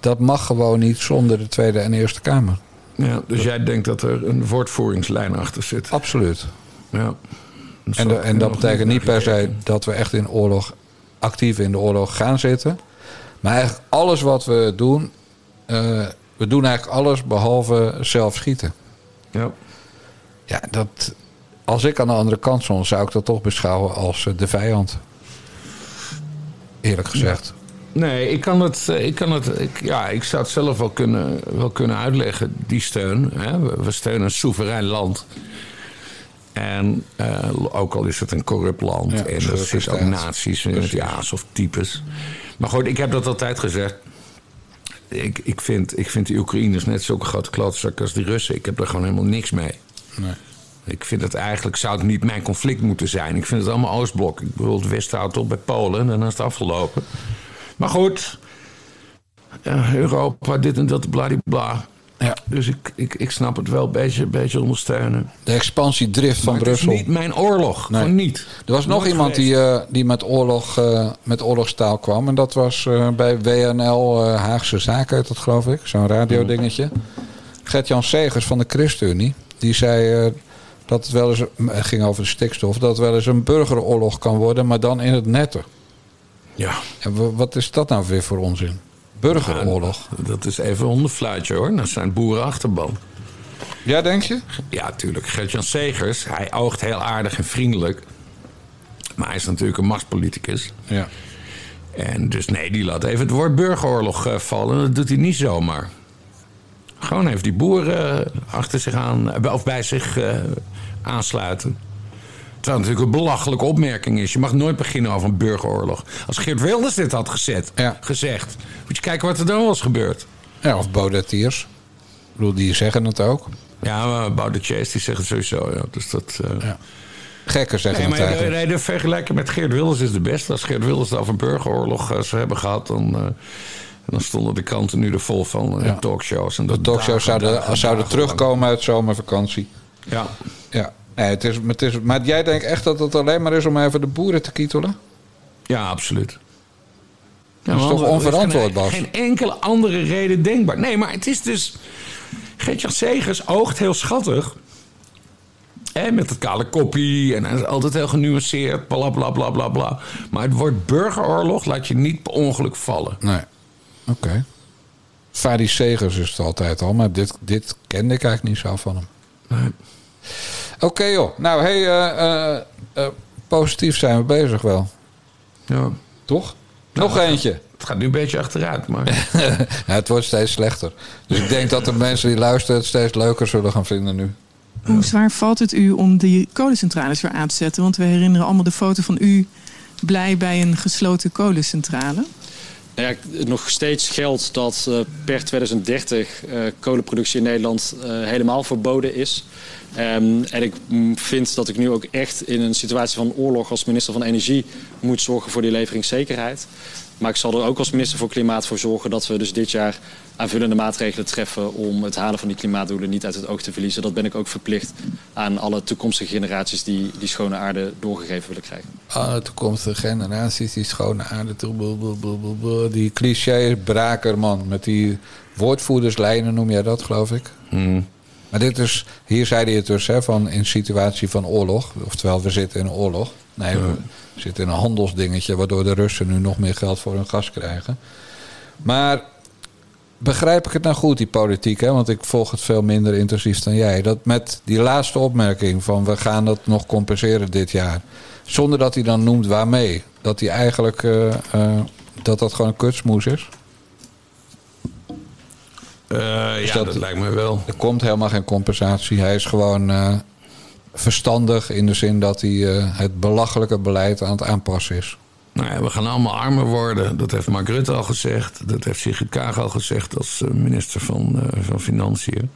Speaker 1: dat mag gewoon niet zonder de Tweede en Eerste Kamer.
Speaker 2: Ja, dus dat... jij denkt dat er een woordvoeringslijn achter zit?
Speaker 1: Absoluut.
Speaker 2: Ja.
Speaker 1: Dat en, de, en dat betekent niet per se dat we echt in oorlog, actief in de oorlog gaan zitten. Maar eigenlijk alles wat we doen, uh, we doen eigenlijk alles behalve zelf schieten.
Speaker 2: Ja.
Speaker 1: Ja, dat, als ik aan de andere kant stond, zou ik dat toch beschouwen als de vijand. Eerlijk gezegd.
Speaker 2: Ja. Nee, ik kan het. Ik, kan het ik, ja, ik zou het zelf wel kunnen, wel kunnen uitleggen, die steun. Hè. We, we steunen een soeverein land. En uh, ook al is het een corrupt land. Ja, en er zitten ook naties met ja, of types. Maar goed, ik heb dat altijd gezegd. Ik, ik, vind, ik vind de Oekraïners net zulke grote klootzak als die Russen. Ik heb er gewoon helemaal niks mee.
Speaker 1: Nee.
Speaker 2: Ik vind het eigenlijk, zou het niet mijn conflict moeten zijn. Ik vind het allemaal Oostblok. Ik bedoel, het Westen houdt op bij Polen en dan is het afgelopen. Maar goed, Europa, dit en dat, bladibla.
Speaker 1: Ja.
Speaker 2: Dus ik, ik, ik snap het wel een beetje, beetje ondersteunen.
Speaker 1: De expansiedrift van
Speaker 2: Maar het is
Speaker 1: Brussel.
Speaker 2: niet mijn oorlog.
Speaker 1: Nee.
Speaker 2: Gewoon niet.
Speaker 1: Er was nog iemand
Speaker 2: geweest.
Speaker 1: die, eh, die met, oorlog, eh, met oorlogstaal kwam. En dat was eh, bij WNL Haagse Zaken, dat geloof ik. Zo'n radiodingetje. Gert-Jan Segers van de ChristenUnie. Die zei dat het wel eens... Het ging over de stikstof. Dat het wel eens een burgeroorlog kan worden. Maar dan in het netten.
Speaker 2: Ja,
Speaker 1: En wa- wat is dat nou weer voor onzin? Burgeroorlog.
Speaker 2: dat is even hondenfluitje hoor. Dat zijn boerenachterban.
Speaker 1: Ja, denk je?
Speaker 2: Ja, tuurlijk. Gert-Jan Segers, hij oogt heel aardig en vriendelijk. Maar hij is natuurlijk een machtspoliticus.
Speaker 1: Ja.
Speaker 2: En dus nee, die laat even het woord burgeroorlog eh, vallen. Dat doet hij niet zomaar. Gewoon even die boeren eh, achter zich aan, eh, of bij zich aansluiten. Terwijl het natuurlijk een belachelijke opmerking is. Je mag nooit beginnen over een burgeroorlog. Als Geert Wilders dit had gezet,
Speaker 1: Ja.
Speaker 2: gezegd, moet je kijken wat er dan was gebeurd.
Speaker 1: ja of Baudetiers. Ik bedoel, die zeggen het ook.
Speaker 2: Ja, maar Baudet die zegt het sowieso. Ja. Dus dat, eh,
Speaker 1: Ja. Gekken zeggen
Speaker 2: Nee, maar de, nee, de vergelijking met Geert Wilders is de beste. Als Geert Wilders het over burgeroorlog eh, zou hebben gehad... dan, eh, dan stonden de kranten nu er vol van eh,
Speaker 1: Ja.
Speaker 2: talkshows. En
Speaker 1: De talkshows
Speaker 2: dagen,
Speaker 1: zouden,
Speaker 2: dagen,
Speaker 1: zouden
Speaker 2: dagen
Speaker 1: terugkomen uit zomervakantie.
Speaker 2: Ja.
Speaker 1: Ja. Nee, het is, het is, maar jij denkt echt dat het alleen maar is om even de boeren te kietelen?
Speaker 2: ja, absoluut. Ja,
Speaker 1: Dat is toch
Speaker 2: er is
Speaker 1: onverantwoord,
Speaker 2: geen,
Speaker 1: Bas?
Speaker 2: Geen enkele andere reden denkbaar. Nee, maar het is dus... Geert-Jan Segers oogt heel schattig. Hè, met het kale koppie en hij is altijd heel genuanceerd. Bla, bla, bla, bla, bla. Maar het woord burgeroorlog laat je niet per ongeluk vallen.
Speaker 1: Nee. Oké. Fadi Segers is het altijd al, maar dit, dit kende ik eigenlijk niet zo van hem.
Speaker 2: Nee.
Speaker 1: Oké joh. Nou, hey, eh, eh, eh, positief zijn we bezig wel.
Speaker 2: Ja.
Speaker 1: Toch? Nog eentje.
Speaker 2: Het gaat nu een beetje achteruit, maar...
Speaker 1: Ja, het wordt steeds slechter. Dus ik denk dat de mensen die luisteren het steeds leuker zullen gaan vinden nu.
Speaker 8: Hoe zwaar valt het u om die kolencentrales weer aan te zetten? Want we herinneren allemaal de foto van u blij bij een gesloten kolencentrale.
Speaker 9: Nou nog steeds geldt dat eh, per 2030 eh, kolenproductie in Nederland eh, helemaal verboden is. Ehm, en ik vind dat ik nu ook echt in een situatie van oorlog als minister van Energie moet zorgen voor die leveringszekerheid. Maar ik zal er ook als minister voor Klimaat voor zorgen dat we dus dit jaar aanvullende maatregelen treffen om het halen van die klimaatdoelen niet uit het oog te verliezen. Dat ben ik ook verplicht aan alle toekomstige generaties die die schone aarde doorgegeven willen krijgen.
Speaker 1: Alle toekomstige generaties, die schone aarde Die cliché braker, man. Met die woordvoerderslijnen noem jij dat, geloof ik. Maar dit is, hier zei hij het dus, hè, van in situatie van oorlog. Oftewel, we zitten in een oorlog. Nee, we zitten in een handelsdingetje, waardoor de Russen nu nog meer geld voor hun gas krijgen. Maar begrijp ik het nou goed, die politiek? Hè? Want ik volg het veel minder intensief dan jij. Dat met die laatste opmerking van we gaan dat nog compenseren dit jaar. Zonder dat hij dan noemt waarmee. Dat hij eigenlijk eh, eh, dat dat gewoon een kutsmoes is.
Speaker 2: Eh, ja,
Speaker 1: dat-
Speaker 2: dat, lijkt me wel.
Speaker 1: Er komt helemaal geen compensatie. Hij is gewoon verstandig in de zin dat hij het belachelijke beleid aan het aanpassen is.
Speaker 2: Nou ja, we gaan allemaal armer worden. Dat heeft Mark Rutte al gezegd. Dat heeft Sigrid Kaag al gezegd als eh, minister van, eh, van Financiën.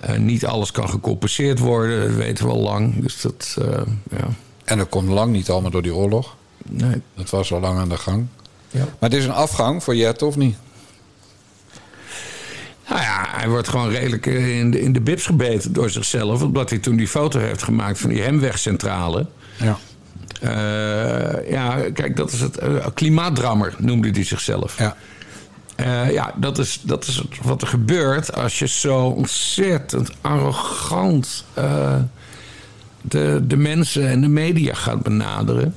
Speaker 2: Eh, niet alles kan gecompenseerd worden, dat weten we al lang. Dus dat, ja.
Speaker 1: En dat komt lang niet allemaal door die oorlog.
Speaker 2: Nee.
Speaker 1: Dat was al lang aan de gang.
Speaker 2: Ja.
Speaker 1: Maar het is een afgang voor Jet, of niet?
Speaker 2: Nou ja, hij wordt gewoon redelijk in de, in de bibs gebeten door zichzelf. Omdat hij toen die foto heeft gemaakt van die Hemwegcentrale.
Speaker 1: Ja.
Speaker 2: Eh, ja, kijk, dat is het. eh, klimaatdrammer noemde hij zichzelf.
Speaker 1: Ja.
Speaker 2: Eh, ja, dat is, dat is wat er gebeurt als je zo ontzettend arrogant de, de mensen en de media gaat benaderen.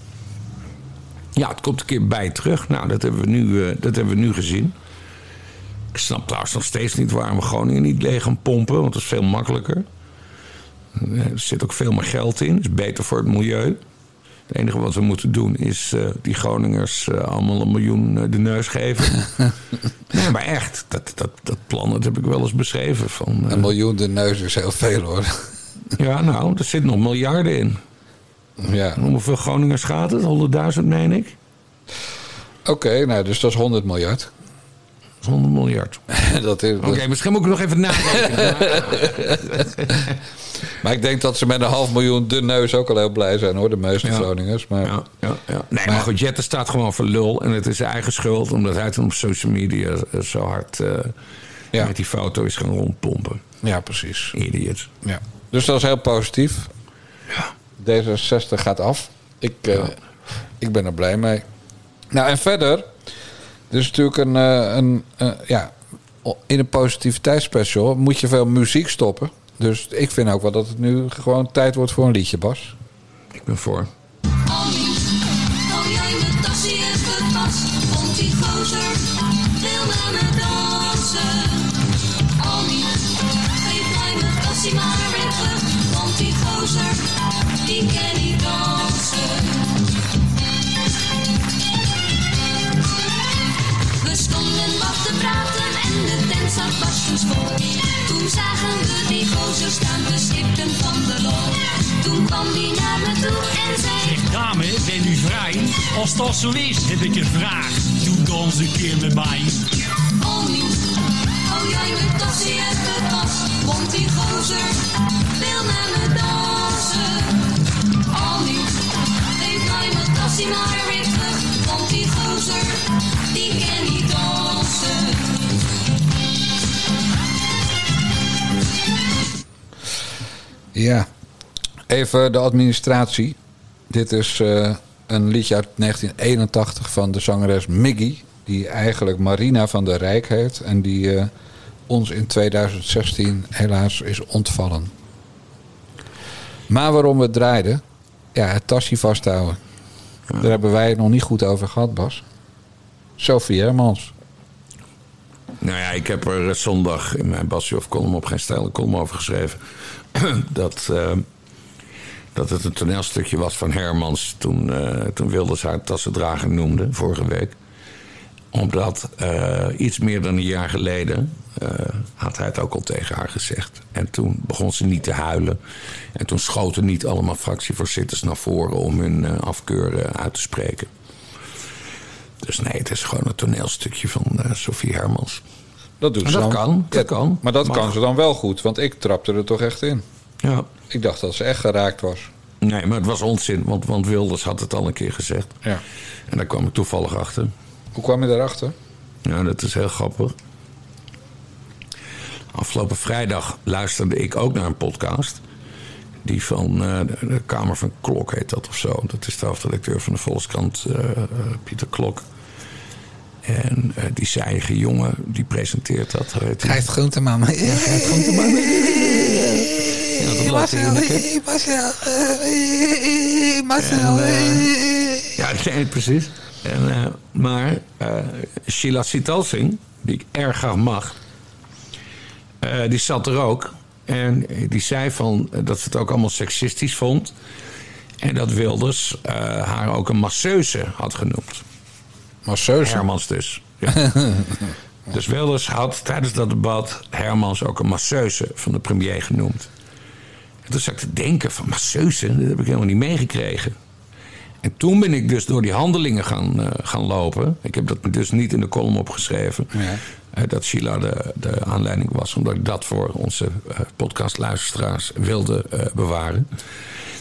Speaker 2: Ja, het komt een keer bij terug. Nou, dat hebben we nu, dat hebben we nu gezien. Ik snap trouwens nog steeds niet waarom we Groningen niet leeg gaan pompen, want dat is veel makkelijker. Er zit ook veel meer geld in, is beter voor het milieu. Het enige wat we moeten doen is eh, die Groningers eh, allemaal een miljoen eh, de neus geven. nee, maar echt, dat, dat, dat plan dat heb ik wel eens beschreven. Van,
Speaker 1: Een miljoen de neus is heel veel hoor.
Speaker 2: ja, nou, er zitten nog miljarden in.
Speaker 1: Ja.
Speaker 2: Hoeveel Groningers gaat het? 100.000, meen ik.
Speaker 1: Oké, nou, dus dat is 100 miljard.
Speaker 2: 100 miljard.
Speaker 1: dat is,
Speaker 2: Oké, misschien moet ik nog even nadenken.
Speaker 1: Maar ik denk dat ze met een half miljoen de neus ook al heel blij zijn hoor, de meeste
Speaker 2: Ja.
Speaker 1: Groningers. Maar
Speaker 2: Ja, ja, ja. Nee, maar, goed, Jette staat gewoon voor lul. En het is zijn eigen schuld, omdat hij toen op social media eh, zo hard eh,
Speaker 1: Ja.
Speaker 2: met die foto is gaan rondpompen.
Speaker 1: ja, precies.
Speaker 2: Idiot.
Speaker 1: Ja. Dus dat is heel positief. D66 gaat af. Ik, eh, ik ben er blij mee. Nou, en verder. Dus natuurlijk een, een eh, ja, in een positiviteitsspecial moet je veel muziek stoppen. Dus ik vind ook wel dat het nu gewoon tijd wordt voor een liedje, Bas.
Speaker 2: Ik ben voor.
Speaker 10: Hou jij mijn tasje die gozer Kwam die naar me toe en zei...
Speaker 11: Zeg dame, ben u vrij? Als dat zo is, heb ik een vraag. Doe dans een keer met mij.
Speaker 10: Annie, hou jij mijn tasje even vast, want die gozer wil met me dansen. Annie, geef mij mijn tasje maar weer terug, want die gozer, die kan niet dansen.
Speaker 1: Ja. Even de administratie. Dit is eh, een liedje uit 1981 van de zangeres Miggy. Die eigenlijk Marina van der Rijk heet. En die eh, ons in 2016 helaas is ontvallen. Maar waarom we het draaiden? Ja, het tasje vasthouden. Daar hebben wij het nog niet goed over gehad, Bas. Sophie Hermans.
Speaker 2: Nou ja, ik heb er eh, zondag in mijn Basje of column op geen stijl column over geschreven. dat, dat het een toneelstukje was van Hermans toen, eh, toen Wilders haar tassendrager noemde, vorige week. Omdat eh, iets meer dan een jaar geleden eh, had hij het ook al tegen haar gezegd. En toen begon ze niet te huilen. En toen schoten niet allemaal fractievoorzitters naar voren om hun afkeur eh, uit te spreken. Dus nee, het is gewoon een toneelstukje van Sophie Hermans.
Speaker 1: Dat doet ze
Speaker 2: dat
Speaker 1: dan.
Speaker 2: kan, dat
Speaker 1: Ja,
Speaker 2: kan.
Speaker 1: Maar dat kan ze dan wel goed, want ik trapte er toch echt in.
Speaker 2: Ja.
Speaker 1: Ik dacht dat ze echt geraakt was.
Speaker 2: Nee, maar het was onzin, want, want Wilders had het al een keer gezegd.
Speaker 1: Ja.
Speaker 2: En daar kwam ik toevallig achter.
Speaker 1: Hoe kwam je daarachter?
Speaker 2: Ja, dat is heel grappig. Afgelopen vrijdag luisterde ik ook naar een podcast. Die van eh, de, de Kamer van Klok heet dat of zo. Dat is de hoofdredacteur van de Volkskrant, eh, eh, Pieter Klok. En eh, die zijige jongen, die presenteert dat.
Speaker 1: Gijs Groenteman. Ja,
Speaker 2: Gijs Groenteman. Ja, kip. En, eh, ja, nee, precies. En, eh, maar eh, Sheila Sitalsing, die ik erg graag mag, eh, die zat er ook. En die zei van, dat ze het ook allemaal seksistisch vond. En dat Wilders eh, haar ook een masseuse had genoemd.
Speaker 1: Masseuse?
Speaker 2: Hermans dus. Ja. dus Wilders had tijdens dat debat Hermans ook een masseuse van de premier genoemd. En toen zat ik te denken van masseuse, dat heb ik helemaal niet meegekregen. En toen ben ik dus door die handelingen gaan, eh, gaan lopen. Ik heb dat dus niet in de column opgeschreven. eh, dat Sheila de, de aanleiding was. Omdat ik dat voor onze eh, podcastluisteraars wilde bewaren.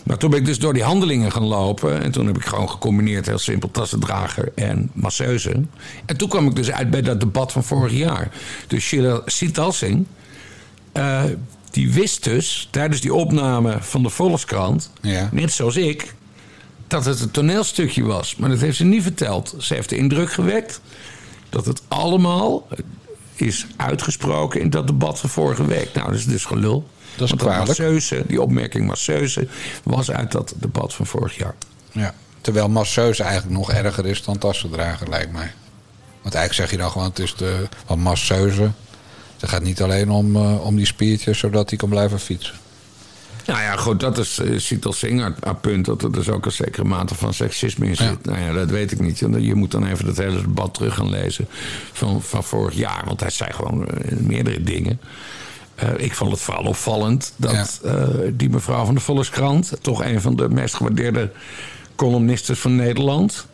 Speaker 2: Maar toen ben ik dus door die handelingen gaan lopen. En toen heb ik gewoon gecombineerd heel simpel tassendrager en masseuse. En toen kwam ik dus uit bij dat debat van vorig jaar. Dus Sheila Sitalsing... eh, die wist dus tijdens die opname van de Volkskrant... net zoals ik, dat het een toneelstukje was. Maar dat heeft ze niet verteld. Ze heeft de indruk gewekt dat het allemaal is uitgesproken in dat debat van vorige week. Nou, dat is dus gelul.
Speaker 1: Dat is
Speaker 2: Want
Speaker 1: kwalijk.
Speaker 2: masseuse, die opmerking masseuse was uit dat debat van vorig jaar.
Speaker 1: Ja. Terwijl masseuse eigenlijk nog erger is dan tassendrager, lijkt mij. Want eigenlijk zeg je dan gewoon, het is de van masseuse. Het gaat niet alleen om, eh, om die spiertjes, zodat hij kan blijven fietsen.
Speaker 2: Nou ja, goed, dat is uh, Sital Singh haar, haar punt. Dat er dus ook een zekere mate van seksisme in zit. Nou ja, dat weet ik niet. Je moet dan even dat hele debat terug gaan lezen van, van vorig jaar. Want hij zei gewoon uh, meerdere dingen. Uh, ik vond het vooral opvallend dat ja. uh, die mevrouw van de Volkskrant... toch een van de meest gewaardeerde columnisten van Nederland...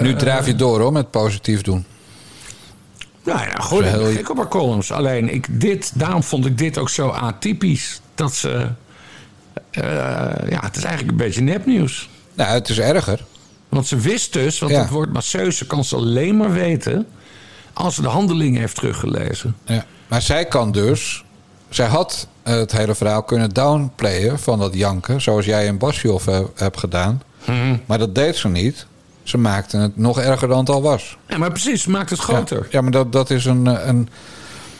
Speaker 1: Nu drijf je door hoor, met positief doen.
Speaker 2: Nou ja, goed, ik
Speaker 1: heel-
Speaker 2: gek op haar columns. Alleen, ik, dit, daarom vond ik dit ook zo atypisch. Dat ze... eh, ja, het is eigenlijk een beetje nepnieuws.
Speaker 1: Nou, het is erger.
Speaker 2: Want ze wist dus, want
Speaker 1: Ja.
Speaker 2: het woord masseuse kan ze alleen maar weten... als ze de handelingen heeft teruggelezen.
Speaker 1: Ja. Maar zij kan dus... Zij had eh, het hele verhaal kunnen downplayen van dat janken... zoals jij en Basjoff he- hebt gedaan.
Speaker 2: Mhm.
Speaker 1: Maar dat deed ze niet. Ze maakte het nog erger dan het al was.
Speaker 2: Ja, maar precies, ze maakt het groter.
Speaker 1: Ja, ja maar dat, dat is een, eh, een...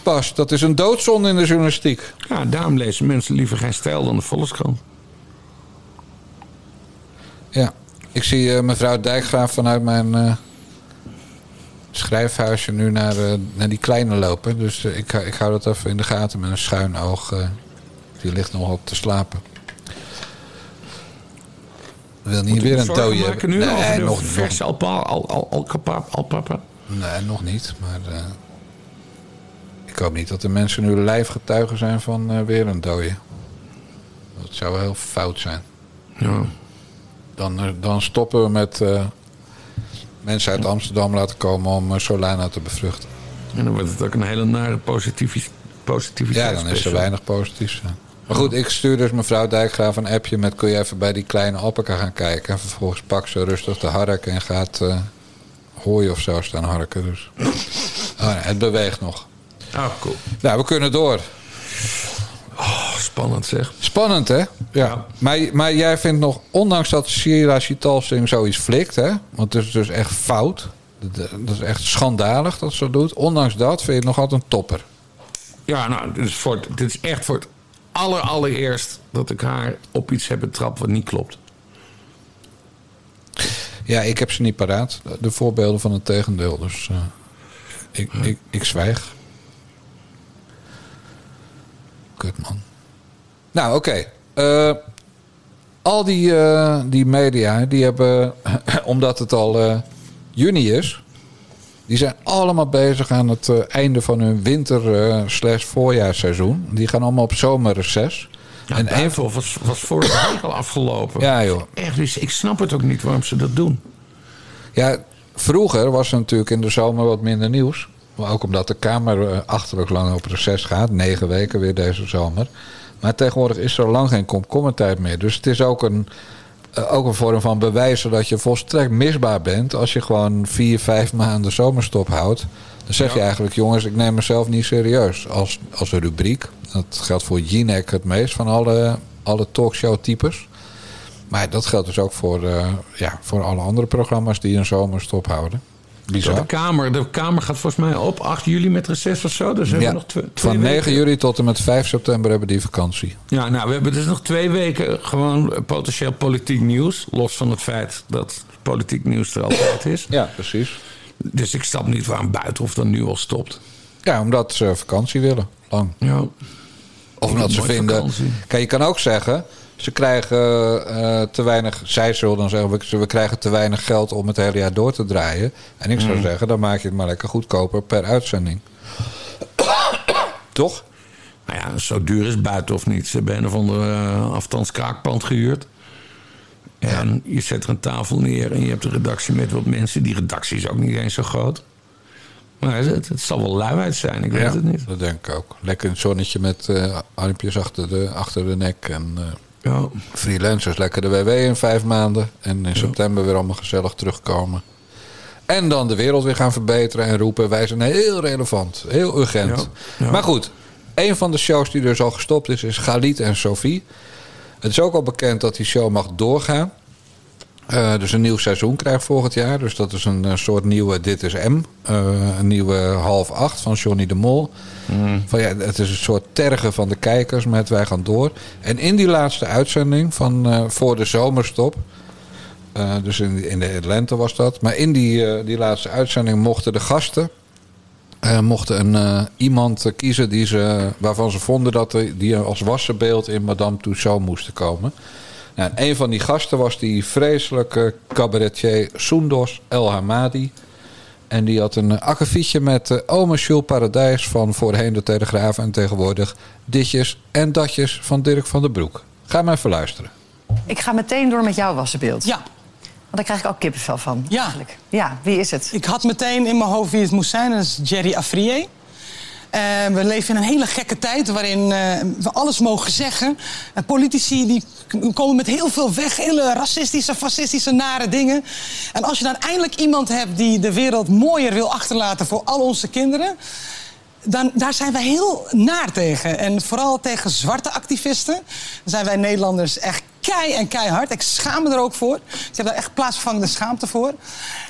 Speaker 1: Pas, dat is een doodzonde in de journalistiek.
Speaker 2: Ja, daarom lezen mensen liever geen stijl dan de Volkskrant.
Speaker 1: Ja. Ik zie eh, mevrouw Dijkgraaf vanuit mijn eh, schrijfhuisje nu naar, eh, naar die kleine lopen. Dus ik, ik hou dat even in de gaten met een schuin oog. die ligt nog op te slapen. Wil niet weer een dode
Speaker 2: maken nu
Speaker 1: Nee, nog,
Speaker 2: verse alpa, al, al, alcapa- alpapa?
Speaker 1: nee, nog niet. Maar eh, ik hoop niet dat de mensen nu lijfgetuigen zijn van eh, weer een dode. Dat zou heel fout zijn.
Speaker 2: Ja.
Speaker 1: Dan, eh, dan stoppen we met mensen uit Amsterdam laten komen om Solana te bevruchten.
Speaker 2: En dan wordt het ook een hele nare positivis, positiviteit.
Speaker 1: Ja, dan is er weinig positiefs. Maar goed, ik stuur dus mevrouw Dijkgraaf een appje met... kun je even bij die kleine alpaca gaan kijken? En vervolgens pakt ze rustig de hark en gaat eh hooi of zo staan harken. Dus. Oh, nee, het beweegt nog.
Speaker 2: Oh, cool.
Speaker 1: Nou, we kunnen door.
Speaker 2: Oh, spannend zeg.
Speaker 1: Spannend, hè? Ja. Maar, maar jij vindt nog, ondanks dat Sierra Chitalsing zoiets flikt, hè? Want het is dus echt fout. Dat, dat is echt schandalig dat ze dat doet. Ondanks dat vind je het nog altijd een topper.
Speaker 2: Ja, nou, dit is, voor, het- dit is echt voor het aller, allereerst dat ik haar op iets heb betrapt wat niet klopt.
Speaker 1: Ja, ik heb ze niet paraat. De voorbeelden van het tegendeel. Dus eh, ik, ik, ik zwijg. Kut, man. Nou, oké. Eh, al die, eh, die media, die hebben, omdat het al juni is... die zijn allemaal bezig aan het eh, einde van hun winter eh, slash voorjaarsseizoen. Die gaan allemaal op zomerreces.
Speaker 2: Ja,
Speaker 1: en een
Speaker 2: van was, was vorige week al afgelopen.
Speaker 1: Ja, joh.
Speaker 2: Echt, dus ik snap het ook niet waarom ze dat doen.
Speaker 1: Ja, vroeger was er natuurlijk in de zomer wat minder nieuws. Maar ook omdat de Kamer eh, achterlijk lang op reces gaat. Negen weken weer deze zomer. Maar tegenwoordig is er lang geen komkommertijd meer. Dus het is ook een, ook een vorm van bewijzen dat je volstrekt misbaar bent. Als je gewoon vier, vijf maanden zomerstop houdt. Dan zeg je eigenlijk, jongens, ik neem mezelf niet serieus. Als, als rubriek. Dat geldt voor Jinek het meest van alle, alle talkshow-types. Maar dat geldt dus ook voor, eh, ja, voor alle andere programma's die een zomerstop houden. Bizar.
Speaker 2: De Kamer, de Kamer gaat volgens mij op 8 juli met reces of zo. Dus
Speaker 1: Ja,
Speaker 2: hebben nog twee, twee
Speaker 1: van 9
Speaker 2: weken.
Speaker 1: juli tot en met 5 september hebben die vakantie.
Speaker 2: Ja, nou, we hebben dus nog twee weken gewoon potentieel politiek nieuws. Los van het feit dat politiek nieuws er altijd is.
Speaker 1: Ja, precies.
Speaker 2: Dus ik snap niet waarom Buitenhof dan nu al stopt.
Speaker 1: Ja, omdat ze vakantie willen. Lang.
Speaker 2: Ja.
Speaker 1: Of omdat ze vinden.
Speaker 2: vakantie.
Speaker 1: Kijk, je kan ook zeggen. Ze krijgen eh, te weinig. Zij zullen dan zeggen. We, we krijgen te weinig geld om het hele jaar door te draaien. En ik zou
Speaker 2: Mm.
Speaker 1: zeggen. Dan maak je het maar lekker goedkoper per uitzending. Toch?
Speaker 2: Nou ja, zo duur is Buitenhof niet. Ze hebben een of andere uh, afstands kraakpand gehuurd. En je zet er een tafel neer en je hebt een redactie met wat mensen. Die redactie is ook niet eens zo groot. Maar het, het zal wel luiheid zijn, ik weet
Speaker 1: Ja,
Speaker 2: het niet.
Speaker 1: Dat denk ik ook. Lekker het zonnetje met eh armpjes achter de, achter de nek. En eh,
Speaker 2: Ja.
Speaker 1: freelancers lekker de WW in vijf maanden. En in september weer allemaal gezellig terugkomen. En dan de wereld weer gaan verbeteren en roepen. Wij zijn heel relevant, heel urgent.
Speaker 2: Ja, ja.
Speaker 1: Maar goed, een van de shows die dus al gestopt is, is Galit en Sophie. Het is ook al bekend dat die show mag doorgaan. Eh, dus een nieuw seizoen krijgt volgend jaar. Dus dat is een, eh, soort nieuwe Dit is M. Eh, een nieuwe half acht van Johnny de Mol. Van, ja, het is een soort tergen van de kijkers met Wij gaan door. En in die laatste uitzending van voor de zomerstop... dus in, in de lente was dat. Maar in die, die laatste uitzending mochten de gasten... mochten een, iemand kiezen die ze, waarvan ze vonden dat die als wassenbeeld in Madame Tussauds moesten komen. Nou, en een van die gasten was die vreselijke cabaretier Soendos El Hamadi. En die had een akkefietje met uh, ome Jules Paradijs van voorheen de Telegraaf... en tegenwoordig ditjes en datjes van Dirk van der Broek. Ga maar even luisteren.
Speaker 12: Ik ga meteen door met jouw wassenbeeld.
Speaker 13: Ja.
Speaker 12: daar krijg ik ook kippenvel van.
Speaker 13: Ja.
Speaker 12: Eigenlijk. Ja, wie is het?
Speaker 13: Ik had meteen in mijn hoofd wie het moest zijn. Dat is Jerry Afrier. Eh, we leven in een hele gekke tijd waarin eh, we alles mogen zeggen. Eh, politici die komen met heel veel weg, hele racistische, fascistische, nare dingen. En als je dan eindelijk iemand hebt die de wereld mooier wil achterlaten voor al onze kinderen... Dan, daar zijn wij heel naar tegen. En vooral tegen zwarte activisten. Zijn wij Nederlanders echt kei en keihard. Ik schaam me er ook voor. Ik heb daar echt plaatsvervangende schaamte voor.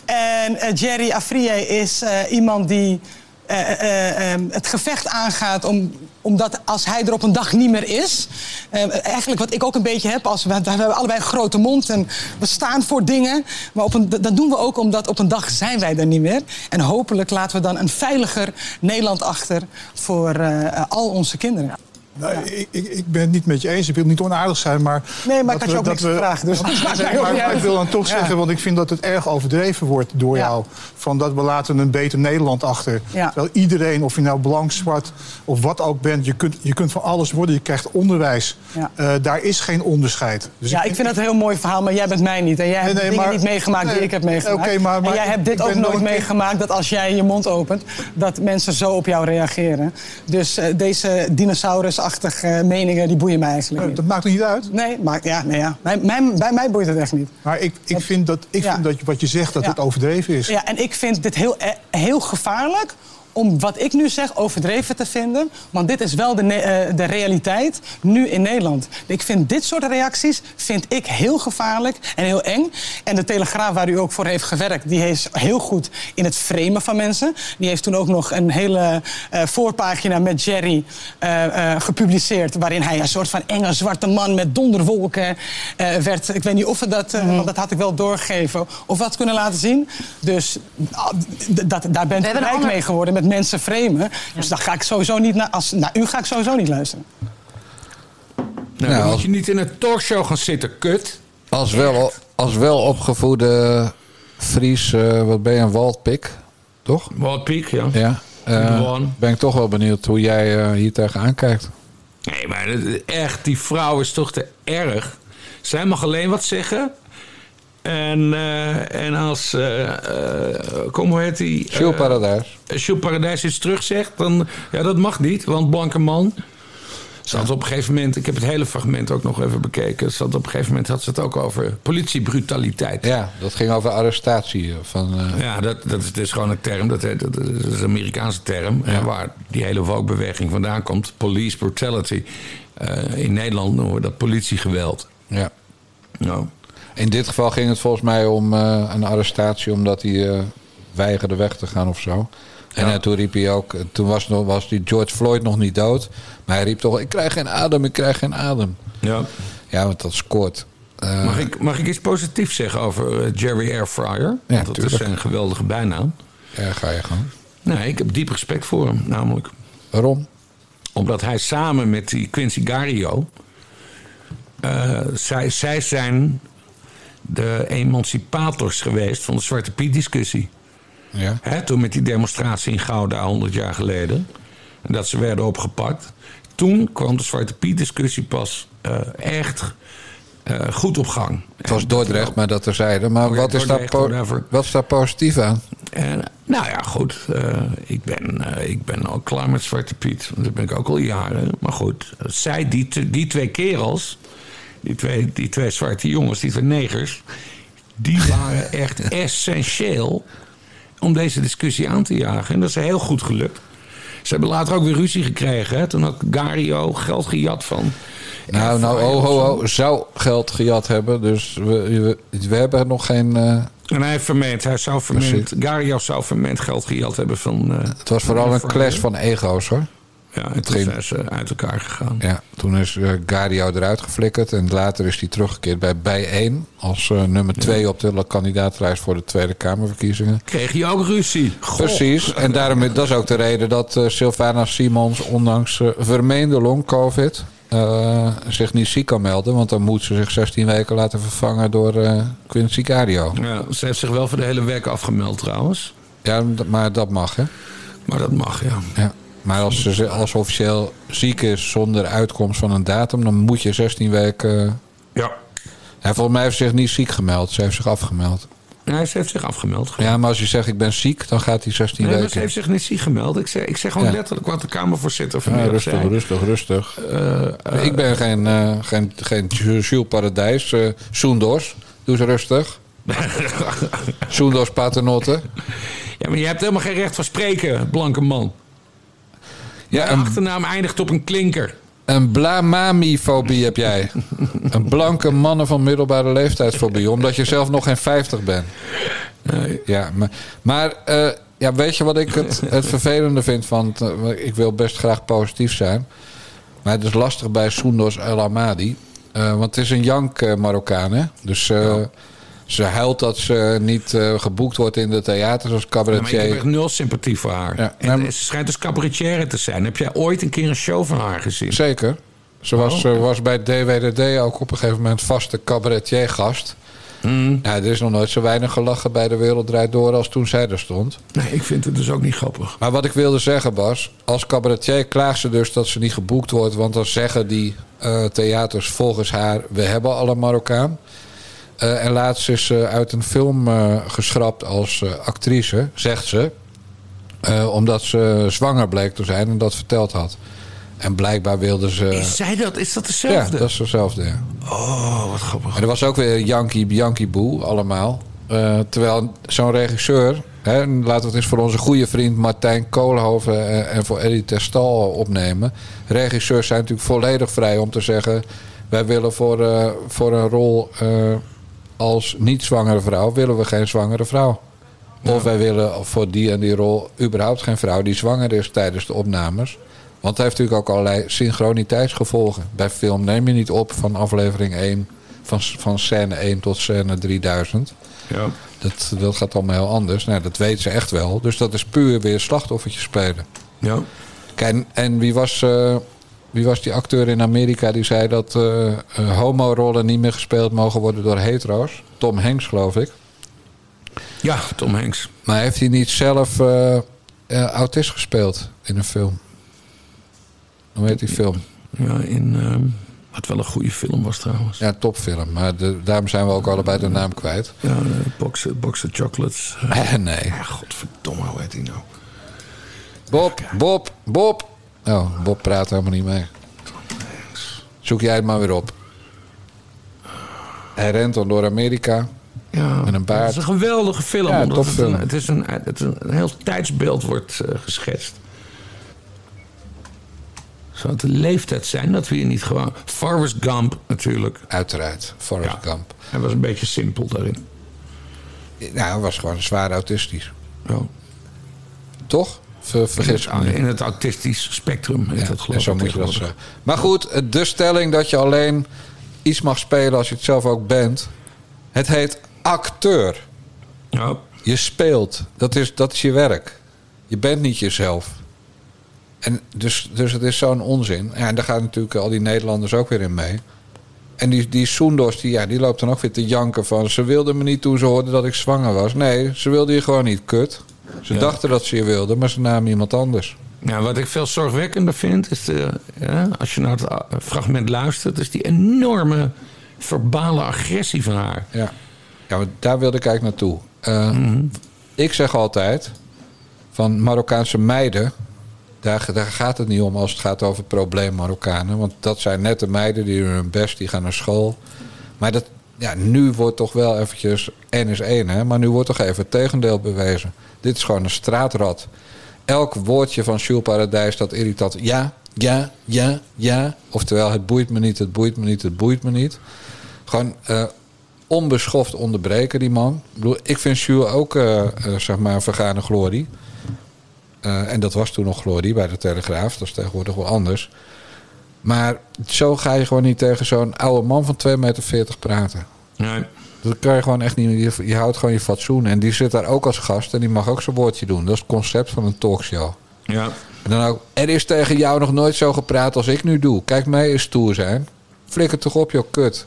Speaker 13: En Jerry Afrier is iemand die eh, eh, eh, het gevecht aangaat om, omdat als hij er op een dag niet meer is... eh, eigenlijk wat ik ook een beetje heb, als we, we hebben allebei een grote mond... en we staan voor dingen, maar op een, dat doen we ook omdat op een dag zijn wij er niet meer. En hopelijk laten we dan een veiliger Nederland achter voor al onze kinderen.
Speaker 14: Nou, ik, ik, ik ben het niet met je eens. Ik wil niet onaardig zijn, maar...
Speaker 13: Nee, maar ik had je ook niks gevraagd, dus
Speaker 14: Nee, maar, ik wil dan toch
Speaker 13: Ja.
Speaker 14: zeggen, want ik vind dat het erg overdreven wordt door jou. Van dat we laten een beter Nederland achter. Terwijl iedereen, of je nou blank, zwart of wat ook bent... je kunt, je kunt van alles worden. Je krijgt onderwijs. Eh, daar is geen onderscheid. Dus
Speaker 13: ja, ik vind dat een heel mooi verhaal, maar jij bent mij niet. En jij hebt
Speaker 14: nee,
Speaker 13: dingen
Speaker 14: maar-
Speaker 13: niet meegemaakt die ik heb meegemaakt.
Speaker 14: maar-
Speaker 13: en jij hebt dit ook nooit meegemaakt, dat als jij je mond opent... dat mensen zo op jou reageren. Dus eh, deze dinosaurusachtige meningen, die boeien mij eigenlijk niet.
Speaker 14: Dat maakt er niet uit.
Speaker 13: Nee, maar ja, nee, ja. Bij, mij, bij mij boeit het echt niet.
Speaker 14: Maar ik, ik vind, dat, ik
Speaker 13: Ja.
Speaker 14: vind dat wat je zegt, dat het overdreven is.
Speaker 13: Ja, en ik vind dit heel, eh, heel gevaarlijk om wat ik nu zeg overdreven te vinden. Want dit is wel de, eh, de realiteit nu in Nederland. Ik vind dit soort reacties vind ik heel gevaarlijk en heel eng. En de Telegraaf, waar u ook voor heeft gewerkt... die is heel goed in het framen van mensen. Die heeft toen ook nog een hele eh, voorpagina met Jerry eh, gepubliceerd... waarin hij een soort van enge zwarte man met donderwolken werd. Ik weet niet of we dat... eh, want dat had ik wel doorgegeven. Of wat kunnen laten zien. Dus ah, dat, daar bent u rijk
Speaker 12: ander-
Speaker 13: mee geworden met mensen framen. Dus daar ga ik sowieso niet naar... Als, naar u ga ik sowieso niet luisteren.
Speaker 2: Nou, dan moet je niet in een talkshow gaan zitten, kut.
Speaker 1: Als wel, als wel opgevoede Fries, eh, wat ben je, een waldpik, toch?
Speaker 2: Waldpik, ja.
Speaker 1: Ja. eh, ben ik toch wel benieuwd hoe jij eh, hier tegenaan kijkt.
Speaker 2: Nee, maar echt, die vrouw is toch te erg. Zij mag alleen wat zeggen. En, eh, en als, kom hoe heet die?
Speaker 1: Jules Paradijs.
Speaker 2: Jules Paradijs iets terugzegt, dan... Ja, dat mag niet, want blanke man... Had op een gegeven moment, ik heb het hele fragment ook nog even bekeken. Had op een gegeven moment had ze het ook over politiebrutaliteit.
Speaker 1: Ja, dat ging over arrestatie van...
Speaker 2: Ja, dat, dat is dus gewoon een term, dat, is een Amerikaanse term. hè, waar die hele woke-beweging vandaan komt. Police brutality. In Nederland noemen we dat politiegeweld.
Speaker 1: Ja.
Speaker 2: Nou.
Speaker 1: In dit geval ging het volgens mij om eh, een arrestatie omdat hij eh, weigerde weg te gaan of zo. En eh, toen riep hij ook, toen was, nog, was die George Floyd nog niet dood. Maar hij riep toch, ik krijg geen adem, ik krijg geen adem.
Speaker 2: Ja.
Speaker 1: Ja, want dat scoort. Eh,
Speaker 2: Mag, ik, mag ik iets positiefs zeggen over Jerry Airfryer?
Speaker 1: Ja,
Speaker 2: Want dat is zijn geweldige bijnaam.
Speaker 1: Ja, ga je gewoon.
Speaker 2: Nee, ik heb diep respect voor hem, namelijk.
Speaker 1: Waarom?
Speaker 2: Omdat hij samen met die Quincy Gario... zij, zij zijn de emancipators geweest van de Zwarte Piet-discussie.
Speaker 1: Ja.
Speaker 2: Toen met die demonstratie in Gouda 100 jaar geleden. En dat ze werden opgepakt. Toen kwam de Zwarte Piet-discussie pas eh, echt eh, goed op gang.
Speaker 1: Het was Dordrecht, maar dat terzijde. Maar
Speaker 2: Oké,
Speaker 1: wat, is daar po- wat is daar positief aan?
Speaker 2: En, nou ja, goed. eh, ik, ben, ik ben al klaar met Zwarte Piet. Want dat ben ik ook al jaren. Maar goed, zij, die, t- die twee kerels... Die twee, die twee zwarte jongens, die twee negers... die waren echt essentieel om deze discussie aan te jagen. En dat is heel goed gelukt. Ze hebben later ook weer ruzie gekregen. Hè? Toen had Gario geld gejat van...
Speaker 1: Nou, nou, oh, ho, ho, zou geld gejat hebben. Dus we, we, we hebben nog geen... eh,
Speaker 2: En hij heeft vermeend, hij zou vermeend, Gario zou vermeend geld gejat hebben van... eh,
Speaker 1: het was vooral een clash van ego's, hoor.
Speaker 2: Ja, en toen zijn ze uit elkaar gegaan.
Speaker 1: Ja, toen is eh, Gario eruit geflikkerd. En later is hij teruggekeerd bij Bijeen. Als eh, nummer twee op de kandidaatlijst voor de Tweede Kamerverkiezingen.
Speaker 2: Kreeg je ook ruzie? Goh.
Speaker 1: Precies. En daarom, dat is ook de reden dat eh, Sylvana Simons, ondanks vermeende long-covid, zich niet ziek kan melden. Want dan moet ze zich 16 weken laten vervangen door Quincy Gario.
Speaker 2: Ja, ze heeft zich wel voor de hele week afgemeld trouwens.
Speaker 1: Ja, maar dat mag, hè?
Speaker 2: Maar dat mag, ja.
Speaker 1: ja. Maar als ze ze- als officieel ziek is zonder uitkomst van een datum, dan moet je 16 weken.
Speaker 2: Ja.
Speaker 1: Hij volgens mij heeft zich niet ziek gemeld. Ze heeft zich afgemeld.
Speaker 2: Nee, ze heeft zich afgemeld.
Speaker 1: Ja, maar als je zegt ik ben ziek, dan gaat hij 16
Speaker 2: Nee, maar
Speaker 1: weken.
Speaker 2: ze heeft zich niet ziek gemeld. Ik zeg, ik zeg gewoon
Speaker 1: Ja.
Speaker 2: letterlijk wat de Kamervoorzitter
Speaker 1: Ja,
Speaker 2: vanmiddag
Speaker 1: rustig,
Speaker 2: zei.
Speaker 1: rustig, rustig.
Speaker 2: eh,
Speaker 1: ik ben geen, eh geen, geen Jules Paradijs. eh Soendos. Doe eens rustig. Soendos paternotte.
Speaker 2: Ja, maar je hebt helemaal geen recht van spreken, blanke man.
Speaker 1: Ja, een,
Speaker 2: achternaam eindigt op een klinker.
Speaker 1: een blamamifobie heb jij. een blanke mannen van middelbare leeftijdsfobie. Omdat je zelf nog geen 50 bent. Ja, maar, maar eh, ja, weet je wat ik het, het vervelende vind? Van, het, eh, ik wil best graag positief zijn. Maar het is lastig bij Soendos El Amadi. Eh, want het is een jank Marokkaan, hè? Dus ze huilt dat ze niet eh, geboekt wordt in de theaters als
Speaker 2: Ja, maar ik
Speaker 1: cabaretier.
Speaker 2: heb echt nul sympathie voor haar.
Speaker 1: Ja,
Speaker 2: en ze schijnt dus cabaretière te zijn. Heb jij ooit een keer een show van haar gezien?
Speaker 1: Zeker. Ze was,
Speaker 2: Oh.
Speaker 1: ze was bij DWDD ook op een gegeven moment vaste cabaretier-gast. Ja, er is nog nooit zo weinig gelachen bij De Wereld Draait Door als toen zij er stond.
Speaker 2: Nee, ik vind het dus ook niet grappig.
Speaker 1: Maar wat ik wilde zeggen, Bas. Als cabaretier klaagt ze dus dat ze niet geboekt wordt. Want dan zeggen die eh, theaters volgens haar... we hebben al een Marokkaan. Eh, en laatst is ze uit een film eh, geschrapt als eh, actrice, zegt ze. Omdat ze zwanger bleek te zijn en dat verteld had. En blijkbaar wilde ze...
Speaker 2: Is zij dat? Is dat dezelfde?
Speaker 1: Ja, dat is dezelfde, ja.
Speaker 2: Oh, wat grappig.
Speaker 1: En er was ook weer Yankee, Yankee Boe, allemaal. Terwijl zo'n regisseur... Hè, laten we het eens voor onze goede vriend Martijn Koolhoven... en, en voor Eddie Testal opnemen. Regisseurs zijn natuurlijk volledig vrij om te zeggen... wij willen voor, voor een rol als niet-zwangere vrouw... willen we geen zwangere vrouw. Of wij willen voor die en die rol überhaupt geen vrouw... die zwanger is tijdens de opnames... Want het heeft natuurlijk ook allerlei synchroniteitsgevolgen. Bij film neem je niet op van aflevering 1, van, van scène 1 tot scène 3000.
Speaker 2: Ja.
Speaker 1: Dat, dat gaat allemaal heel anders. Nou, dat weet ze echt wel. Dus dat is puur weer slachtoffertje spelen.
Speaker 2: Ja.
Speaker 1: Kijk, en, en wie, was, eh, wie was die acteur in Amerika die zei dat eh eh, homo-rollen niet meer gespeeld mogen worden door hetero's? Tom Hanks, geloof ik.
Speaker 2: Ja, Tom Hanks.
Speaker 1: Maar heeft hij niet zelf eh, autist gespeeld in een film? Hoe heet die film?
Speaker 2: Ja, in... ehm, wat wel een goede film was trouwens.
Speaker 1: Ja, topfilm. Maar de, daarom zijn we ook allebei de naam kwijt.
Speaker 2: Ja, boxen Chocolates.
Speaker 1: Nee.
Speaker 2: godverdomme, hoe heet die nou?
Speaker 1: Bob, Bob, Bob. Oh, Bob praat helemaal niet mee. Zoek jij het maar weer op. Hij rent dan door Amerika.
Speaker 2: Ja,
Speaker 1: met een
Speaker 2: Het
Speaker 1: baard.
Speaker 2: is een geweldige film.
Speaker 1: Ja,
Speaker 2: omdat het,
Speaker 1: topfilm.
Speaker 2: een, het, is een, het is een heel tijdsbeeld wordt eh, geschetst. Zou het de leeftijd zijn dat we hier niet gewoon... Forrest Gump natuurlijk.
Speaker 1: Uiteraard, Forrest Gump.
Speaker 2: Hij was een beetje simpel daarin.
Speaker 1: Nou, hij was gewoon zwaar autistisch.
Speaker 2: Ja.
Speaker 1: Toch? Ver, vergis
Speaker 2: in,
Speaker 1: me
Speaker 2: het,
Speaker 1: niet.
Speaker 2: in het autistisch spectrum heet
Speaker 1: Ja,
Speaker 2: dat geloof
Speaker 1: en zo
Speaker 2: ik
Speaker 1: moet je dat zeggen. Maar goed, de stelling dat je alleen iets mag spelen als je het zelf ook bent. Het heet acteur.
Speaker 2: Ja.
Speaker 1: Je speelt. Dat is, dat is je werk. Je bent niet jezelf. En dus, dus het is zo'n onzin. Ja, en daar gaan natuurlijk al die Nederlanders ook weer in mee. En die, die Soendos, die, ja, die loopt dan ook weer te janken van... ze wilden me niet toen ze hoorden dat ik zwanger was. Nee, ze wilden je gewoon niet, kut. Ze
Speaker 2: Ja.
Speaker 1: dachten dat ze je wilden, maar ze namen iemand anders.
Speaker 2: Ja, wat ik veel zorgwekkender vind, is de, ja, als je naar het ah, fragment luistert, is die enorme verbale agressie van haar.
Speaker 1: Ja, ja maar daar wilde ik eigenlijk naartoe. Eh, Ik zeg altijd, van Marokkaanse meiden... Daar, daar gaat het niet om als het gaat over probleem Marokkanen. Want dat zijn nette meiden, die doen hun best, die gaan naar school. Maar dat, ja, nu wordt toch wel eventjes... N is één, hè? Maar nu wordt toch even het tegendeel bewezen. Dit is gewoon een straatrat. Elk woordje van Jules Paradijs dat irritant... Ja, ja, ja, ja. Oftewel, het boeit me niet, het boeit me niet, het boeit me niet. Gewoon eh, onbeschoft onderbreken, die man. Ik bedoel, ik vind Jules ook, eh, zeg maar, vergane glorie. En dat was toen nog glorie bij de Telegraaf. Dat is tegenwoordig wel anders. Maar zo ga je gewoon niet tegen zo'n oude man van 2,40 meter praten.
Speaker 2: Nee.
Speaker 1: Dat kan je gewoon echt niet. Je, je houdt gewoon je fatsoen. En die zit daar ook als gast en die mag ook zijn woordje doen. Dat is het concept van een talkshow.
Speaker 2: Ja.
Speaker 1: En dan ook, er is tegen jou nog nooit zo gepraat als ik nu doe. Kijk mij eens stoer zijn. Flikker toch op, joh, kut.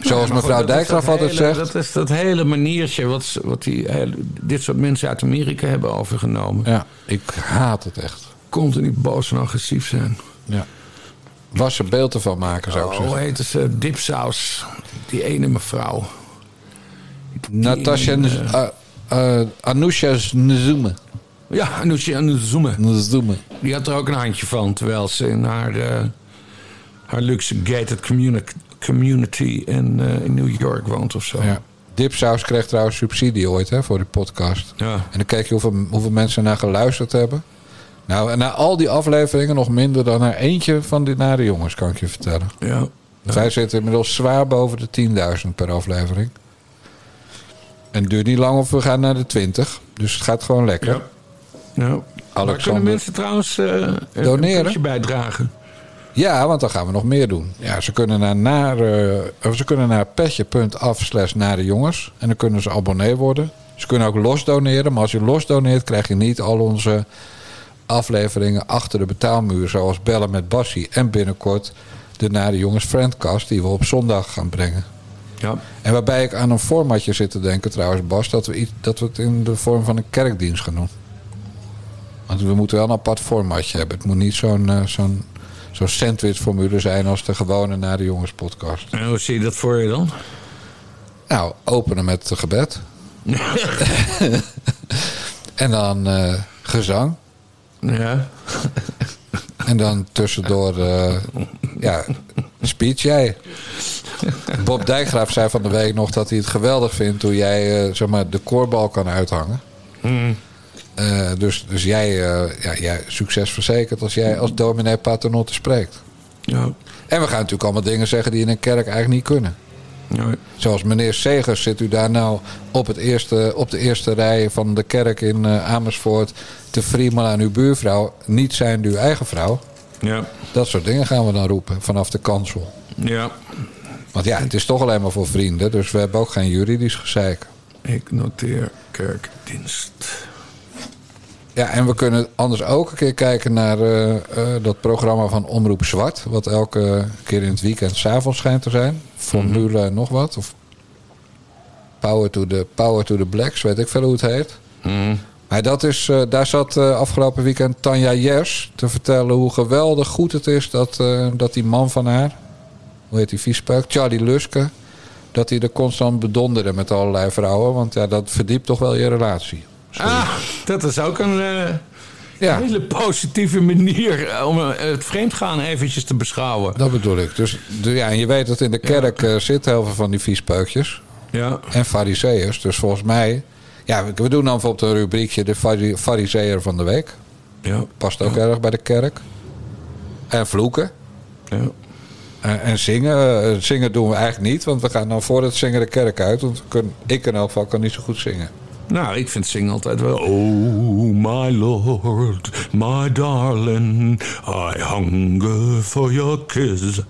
Speaker 1: Zoals
Speaker 2: Ja,
Speaker 1: mevrouw Dijkgraaf altijd
Speaker 2: hele-
Speaker 1: zegt.
Speaker 2: Dat is dat hele maniertje wat, wat die, dit soort mensen uit Amerika hebben overgenomen.
Speaker 1: Ja, ik haat het echt.
Speaker 2: Continu boos en agressief zijn.
Speaker 1: Ja. Was er beeld ervan maken, zou ik
Speaker 2: Oh,
Speaker 1: zeggen.
Speaker 2: hoe heet ze? Dipsaus. die ene mevrouw.
Speaker 1: Uh, uh, Anousha Nzume.
Speaker 2: Ja, Anousha Nzume.
Speaker 1: Nzume.
Speaker 2: Die had er ook een handje van, terwijl ze in haar, eh, haar luxe gated communi- community in, eh, in New York woont of zo.
Speaker 1: Ja. Dipsaus kreeg trouwens subsidie ooit hè, voor die podcast.
Speaker 2: Ja.
Speaker 1: En dan kijk je hoeveel, hoeveel mensen naar geluisterd hebben. Nou, en na al die afleveringen nog minder dan naar eentje van die nare jongens, kan ik je vertellen.
Speaker 2: Ja.
Speaker 1: Wij zitten inmiddels zwaar boven de 10.000 per aflevering. En het duurt niet lang of we gaan naar de 20. Dus het gaat gewoon lekker.
Speaker 2: Ja. Ja.
Speaker 1: Alexander.
Speaker 2: kunnen mensen trouwens eh, een
Speaker 1: Doneren?
Speaker 2: puntje bijdragen?
Speaker 1: Ja, want dan gaan we nog meer doen. Ja, ze kunnen naar, naar, eh, of ze kunnen naar petje.af slash nare jongens. En dan kunnen ze abonnee worden. Ze kunnen ook los doneren. Maar als je los doneert, krijg je niet al onze afleveringen achter de betaalmuur. Zoals Bellen met Bassie. En binnenkort de Nare Jongens Friendcast die we op zondag gaan brengen.
Speaker 2: Ja.
Speaker 1: En waarbij ik aan een formatje zit te denken trouwens, Bas... dat we, iets, dat we het in de vorm van een kerkdienst gaan doen. Want we moeten wel een apart formatje hebben. Het moet niet zo'n eh, zo'n zo'n sandwichformule zijn... als de gewone Nare Jongens podcast.
Speaker 2: En hoe zie je dat voor je dan?
Speaker 1: Nou, openen met het gebed. en dan eh, gezang.
Speaker 2: Ja.
Speaker 1: En dan tussendoor, eh, ja, speech jij. Bob Dijkgraaf zei van de week nog dat hij het geweldig vindt... hoe jij eh, zeg maar, de koorbal kan uithangen.
Speaker 2: Hmm.
Speaker 1: Eh, dus, dus jij, ja, jij, succes verzekerd als jij als dominee paternotte spreekt.
Speaker 2: Ja.
Speaker 1: En we gaan natuurlijk allemaal dingen zeggen die in een kerk eigenlijk niet kunnen. Zoals meneer Segers zit u daar nou op, het eerste, op de eerste rij van de kerk in eh, Amersfoort... te friemelen aan uw buurvrouw, niet zijn uw eigen vrouw.
Speaker 2: Ja.
Speaker 1: Dat soort dingen gaan we dan roepen vanaf de kansel.
Speaker 2: Ja.
Speaker 1: Want ja, het is toch alleen maar voor vrienden, dus we hebben ook geen juridisch gezeik.
Speaker 2: Ik noteer kerkdienst.
Speaker 1: Ja, en we kunnen anders ook een keer kijken naar eh, eh, dat programma van Omroep Zwart. Wat elke keer in het weekend s'avonds schijnt te zijn. Formule nog wat. Of Power to the, Power to the Blacks, weet ik veel hoe het heet. Maar dat is, eh, daar zat afgelopen weekend Tanja Jers te vertellen hoe geweldig goed het is dat, dat die man van haar, hoe heet die viespeuk, Charlie Luske, dat hij er constant bedonderde met allerlei vrouwen. Want ja, dat verdiept toch wel je relatie.
Speaker 2: Ah, dat is ook een eh,
Speaker 1: Ja.
Speaker 2: hele positieve manier eh, om eh, het vreemdgaan eventjes te beschouwen.
Speaker 1: Dat bedoel ik. Dus ja, en je weet dat in de kerk zitten heel veel van die viespeukjes.
Speaker 2: Ja.
Speaker 1: En fariseërs. Dus volgens mij... Ja, we- doen dan bijvoorbeeld een rubriekje de fari- fariseër van de week.
Speaker 2: Ja.
Speaker 1: Past ook erg bij de kerk. En vloeken.
Speaker 2: Ja.
Speaker 1: En, en zingen. Zingen doen we eigenlijk niet. Want we gaan dan voor het zingen de kerk uit. Want we kunnen, ik in elk geval kan niet zo goed zingen.
Speaker 2: Nou, ik vind zingen altijd wel. Oh, my lord, my darling, I hunger for your kiss.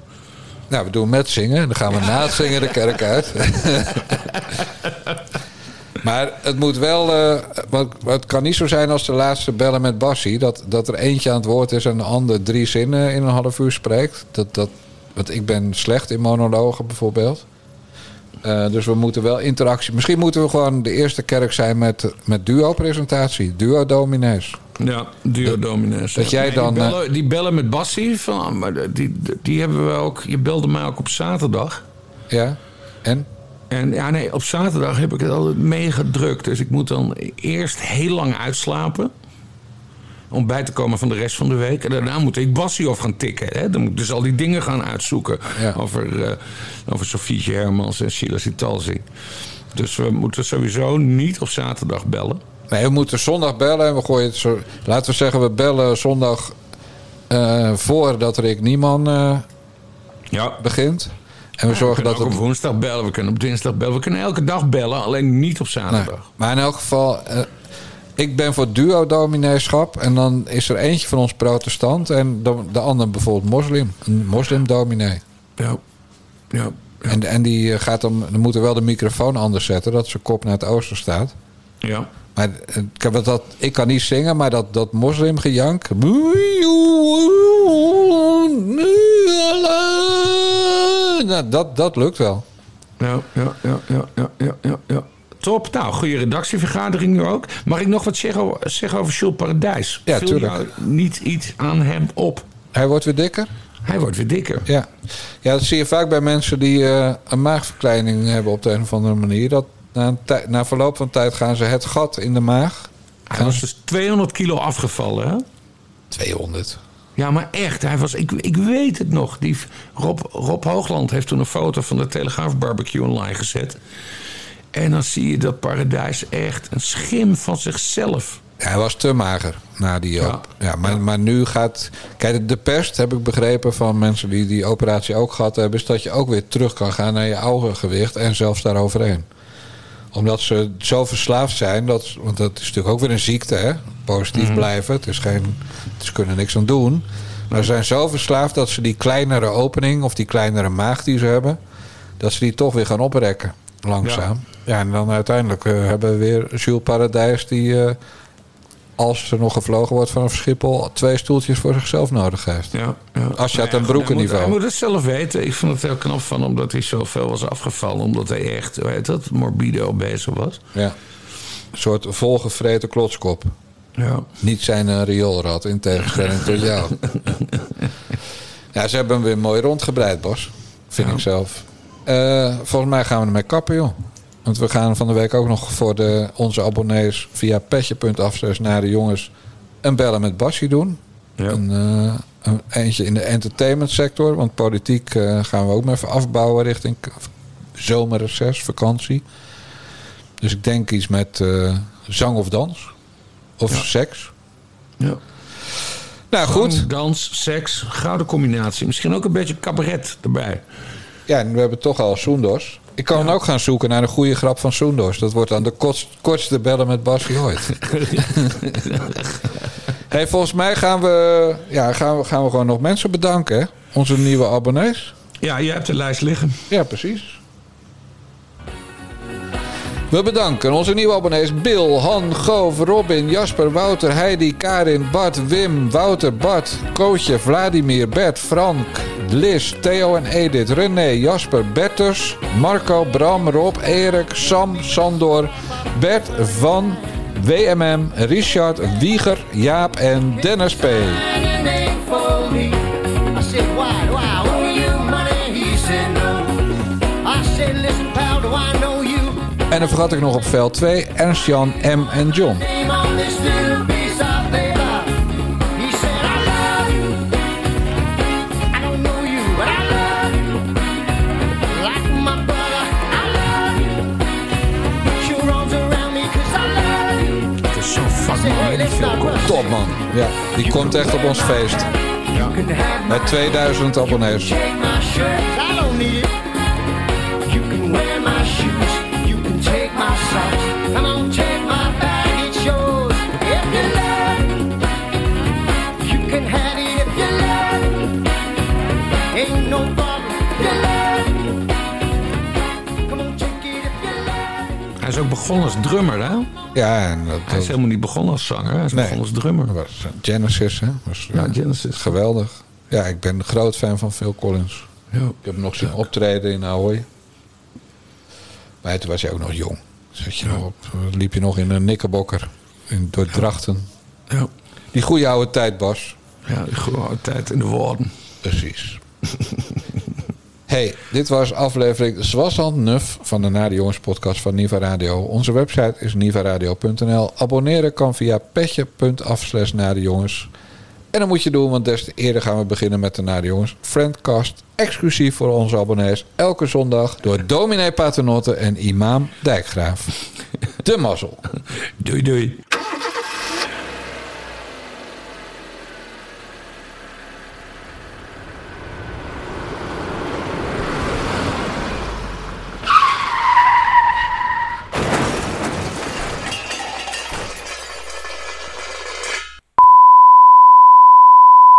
Speaker 1: Nou, we doen met zingen. En dan gaan we na het zingen de kerk uit. maar het moet wel... eh, want het kan niet zo zijn als de laatste bellen met Bassie... Dat, dat er eentje aan het woord is en de ander drie zinnen in een half uur spreekt. Dat, dat, want ik ben slecht in monologen bijvoorbeeld. Eh, dus we moeten wel interactie... Misschien moeten we gewoon de eerste kerk zijn met, met duo-presentatie. Duo-dominees.
Speaker 2: Ja, duo dominus.
Speaker 1: dat jij
Speaker 2: Nee,
Speaker 1: dan,
Speaker 2: Die bellen, die bellen met Bassie, van, maar die, die hebben we ook. Je belde mij ook op zaterdag.
Speaker 1: Ja, en?
Speaker 2: En ja, nee, op zaterdag heb ik het altijd mega druk. Dus ik moet dan eerst heel lang uitslapen. Om bij te komen van de rest van de week. En daarna moet ik Bassie of gaan tikken. Hè? Dan moet ik dus al die dingen gaan uitzoeken. Over, eh over Sofietje Hermans en Sheila Sitalzi. Dus we moeten sowieso niet op zaterdag bellen.
Speaker 1: Nee, we moeten zondag bellen en we gooien het zo. Laten we zeggen, we bellen zondag eh, voordat Rick Nieman eh,
Speaker 2: ja.
Speaker 1: begint. En we
Speaker 2: we
Speaker 1: zorgen
Speaker 2: kunnen
Speaker 1: dat
Speaker 2: ook
Speaker 1: het.
Speaker 2: op woensdag bellen, we kunnen op dinsdag bellen. We kunnen elke dag bellen, alleen niet op zaterdag.
Speaker 1: Nee, maar in elk geval, ik ben voor duo-domineeschap. En dan is er eentje van ons protestant en de, de ander bijvoorbeeld moslim. Een moslim-dominee.
Speaker 2: Ja. ja.
Speaker 1: En, en die eh, gaat dan, dan moeten we wel de microfoon anders zetten, dat zijn kop naar het oosten staat.
Speaker 2: Ja.
Speaker 1: Maar eh, ik, dat, ik kan niet zingen, maar dat, dat moslimgejank. Nou, dat, dat lukt wel.
Speaker 2: Ja, ja, ja, ja, ja, ja, ja, ja. Top. Nou, goede redactievergadering nu ook. Mag ik nog wat zeggen, over- zeggen over Jules Paradijs?
Speaker 1: Ja,
Speaker 2: Viel
Speaker 1: tuurlijk.
Speaker 2: jou niet iets aan hem op?
Speaker 1: Hij wordt weer dikker?
Speaker 2: Hij wordt weer dikker.
Speaker 1: Ja. ja, dat zie je vaak bij mensen die eh, een maagverkleining hebben op de een of andere manier. Dat na, een tij- na verloop van tijd gaan ze het gat in de maag.
Speaker 2: Hij was dus 200 kilo afgevallen, hè?
Speaker 1: 200.
Speaker 2: Ja, maar echt. Hij was, ik, ik weet het nog. Die Rob, Rob Hoogland heeft toen een foto van de Telegraaf Barbecue online gezet. En dan zie je dat paradijs echt een schim van zichzelf.
Speaker 1: Ja, hij was te mager na die op. Ja. maar, maar nu gaat... Kijk, de pest, heb ik begrepen van mensen die die operatie ook gehad hebben... is dat je ook weer terug kan gaan naar je oude gewicht en zelfs daaroverheen. Omdat ze zo verslaafd zijn, dat, want dat is natuurlijk ook weer een ziekte, hè? Positief
Speaker 2: Mhm.
Speaker 1: blijven, het is geen... Ze kunnen niks aan doen. Maar ze zijn zo verslaafd dat ze die kleinere opening... of die kleinere maag die ze hebben... dat ze die toch weer gaan oprekken, langzaam. Ja, en dan uiteindelijk eh, hebben we weer Jules Paradijs... die, eh, als er nog gevlogen wordt vanaf Schiphol... twee stoeltjes voor zichzelf nodig heeft.
Speaker 2: Ja, ja.
Speaker 1: Als je het
Speaker 2: Nou
Speaker 1: een
Speaker 2: ja,
Speaker 1: broekenniveau...
Speaker 2: Hij moet, hij moet het zelf weten. Ik vond het heel knap van hem omdat hij zoveel was afgevallen. Omdat hij echt, hoe heet dat, morbido bezig was.
Speaker 1: Ja. Een soort volgevreten klotskop.
Speaker 2: Ja.
Speaker 1: Niet zijn uh, rioolrad, in tegenstelling tot jou. ja, ze hebben hem weer mooi rondgebreid, Bos. Vind ik zelf. Eh, volgens mij gaan we ermee kappen, joh. Want we gaan van de week ook nog voor de, onze abonnees... via petje.af naar de jongens... een bellen met Bassie doen. Een, eh, een eentje in de entertainment sector. Want politiek eh, gaan we ook maar even afbouwen richting zomerreces, vakantie. Dus ik denk iets met zang of dans. Of seks.
Speaker 2: Ja.
Speaker 1: Nou goed.
Speaker 2: Zang, dans, seks, gouden combinatie. Misschien ook een beetje cabaret erbij.
Speaker 1: Ja, en we hebben toch al Soendos. Ik kan ook gaan zoeken naar een goede grap van Soendos. Dat wordt dan de kortst- kortste bellen met Bassie ooit. hey, volgens mij gaan we, ja, gaan, we, gaan we gewoon nog mensen bedanken. Hè? Onze nieuwe abonnees.
Speaker 2: Ja, je hebt de lijst liggen.
Speaker 1: Ja, precies. We bedanken onze nieuwe abonnees Bill, Han, Goof, Robin, Jasper, Wouter, Heidi, Karin, Bart, Wim, Wouter, Bart, Kootje, Vladimir, Bert, Frank, Liz, Theo en Edith, René, Jasper, Bertus, Marco, Bram, Rob, Erik, Sam, Sandor, Bert, Van, WMM, Richard, Wieger, Jaap en Dennis P. En dan vergat ik nog op veld 2 Ernst Jan, M en John. Top man. Ja, die komt echt op ons feest. Met 2000 abonnees.
Speaker 2: Ook begonnen als drummer, hè?
Speaker 1: Ja, en dat,
Speaker 2: Hij is helemaal niet begonnen als zanger. Hij is
Speaker 1: Nee.
Speaker 2: begonnen als drummer.
Speaker 1: Was Genesis, hè? Was,
Speaker 2: Ja, Genesis.
Speaker 1: Geweldig. Ja, ik ben een groot fan van Phil Collins.
Speaker 2: Ja.
Speaker 1: Ik heb hem nog zien optreden in Ahoy. Maar toen was hij ook nog jong. Zat je nog op, liep je nog in een nikkerbokker in, door Drachten.
Speaker 2: Ja.
Speaker 1: Die goede oude tijd, Bas.
Speaker 2: Ja, die goede tijd in de woorden.
Speaker 1: Precies. Hey, dit was aflevering Zwasland Nuf van de Nade Jongens podcast van Niva Radio. Onze website is nivaradio.nl. Abonneren kan via petje.af slash Jongens. En dat moet je doen, want des te eerder gaan we beginnen met de Nade Jongens. Friendcast, exclusief voor onze abonnees. Elke zondag door dominee Paternotte en imam Dijkgraaf. De mazzel.
Speaker 2: Doei doei.